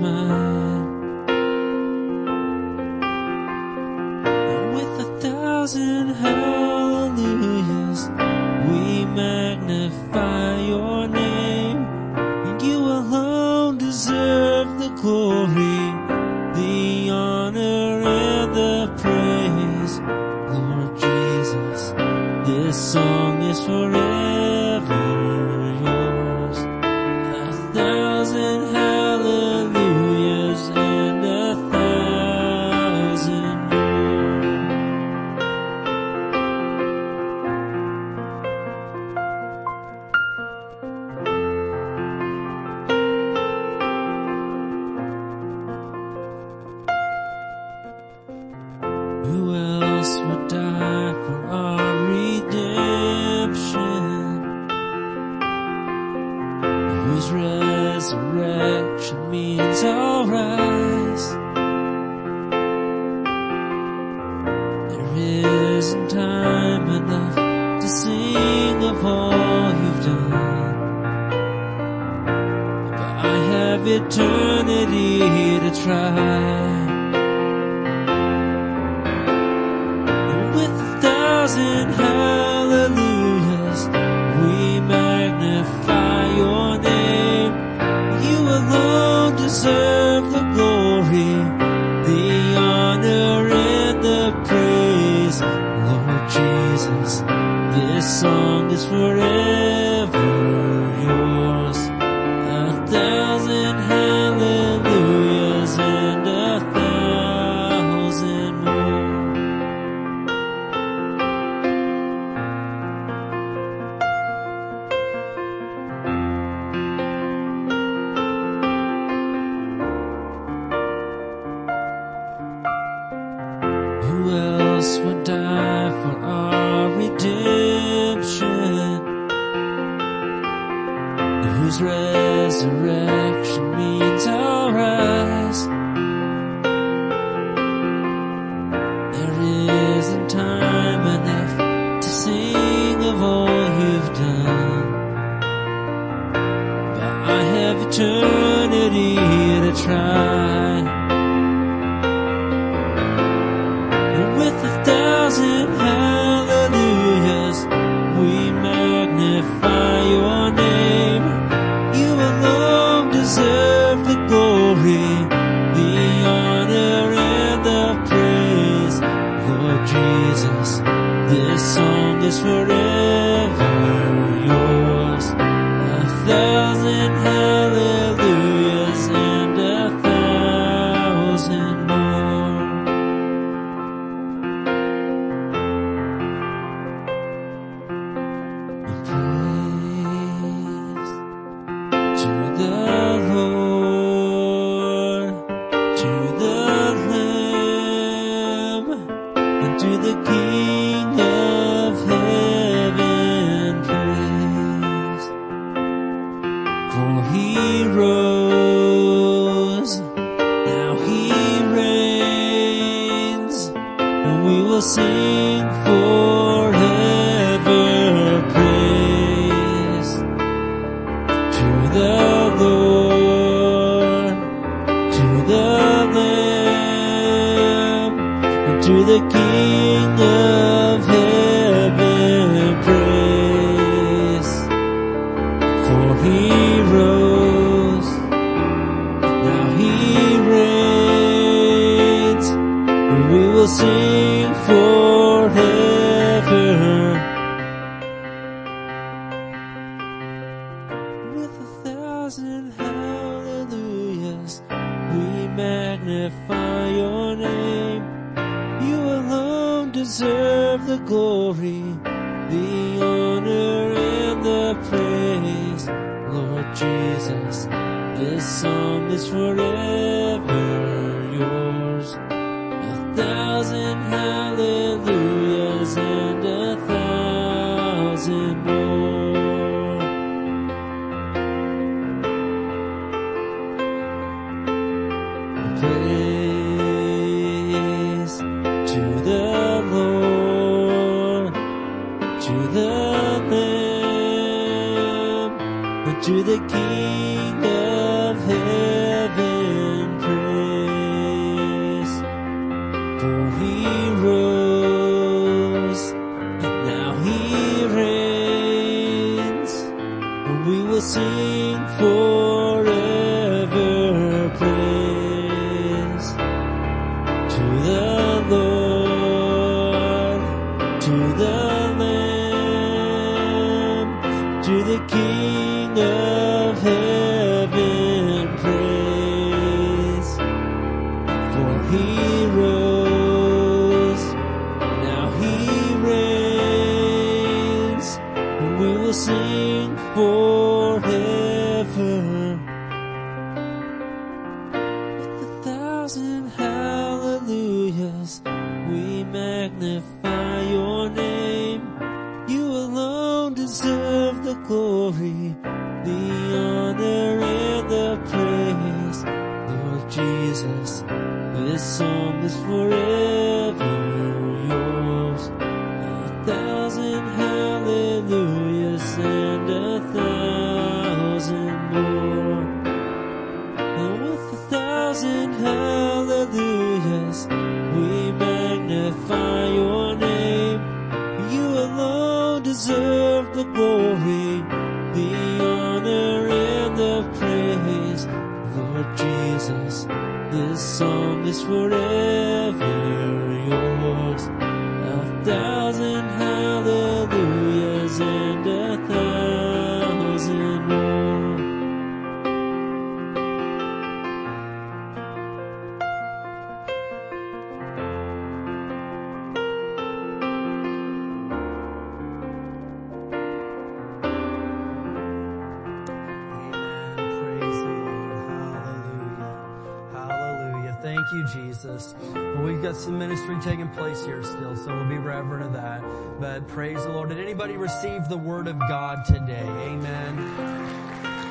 some ministry taking place here still, so we'll be reverent of that. But praise the Lord. Did anybody receive the word of God today? Amen.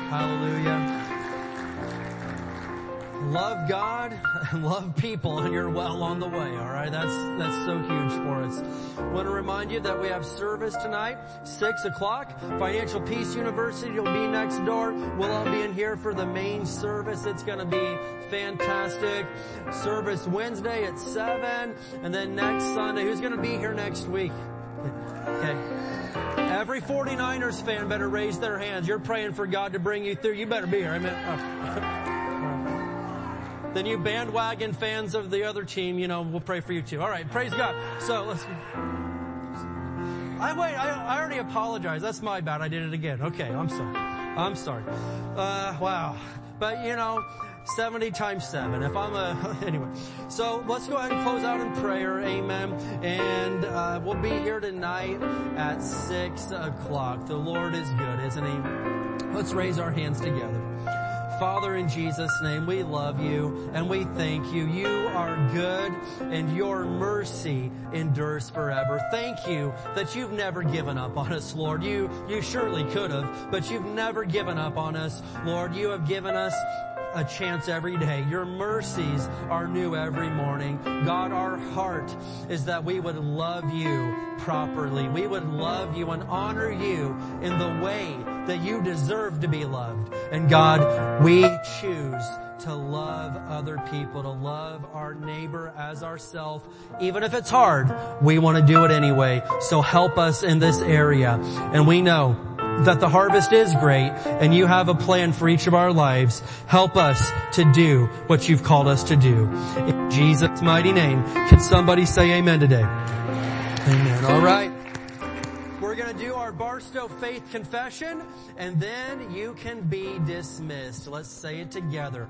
Hallelujah. Love God love people and you're well on the way, alright? That's, that's so huge for us. Want to remind you that we have service tonight, 6 o'clock. Financial Peace University will be next door. We'll all be in here for the main service. It's gonna be fantastic. Service Wednesday at 7 and then next Sunday. Who's gonna be here next week? Okay. Every 49ers fan better raise their hands. You're praying for God to bring you through. You better be here. Amen. Oh. Then you bandwagon fans of the other team, you know, we'll pray for you too. All right. Praise God. So let's. I wait. I, I already apologize. That's my bad. I did it again. Okay. I'm sorry. I'm sorry. Uh, wow. But you know, 70 times 7. If I'm a, anyway. So let's go ahead and close out in prayer. Amen. And, uh, we'll be here tonight at 6 o'clock. The Lord is good, isn't He? Let's raise our hands together. Father, in Jesus' name, we love you and we thank you. You are good and your mercy endures forever. Thank you that you've never given up on us, Lord. You, you surely could have, but you've never given up on us. Lord, you have given us a chance every day. Your mercies are new every morning. God, our heart is that we would love you properly. We would love you and honor you in the way that you deserve to be loved. And God, we choose to love other people, to love our neighbor as ourselves. Even if it's hard, we want to do it anyway. So help us in this area. And we know that the harvest is great and you have a plan for each of our lives. Help us to do what you've called us to do. In Jesus' mighty name, can somebody say amen today? Amen. All right. We're going to do our Barstow faith confession and then you can be dismissed. Let's say it together.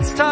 next time.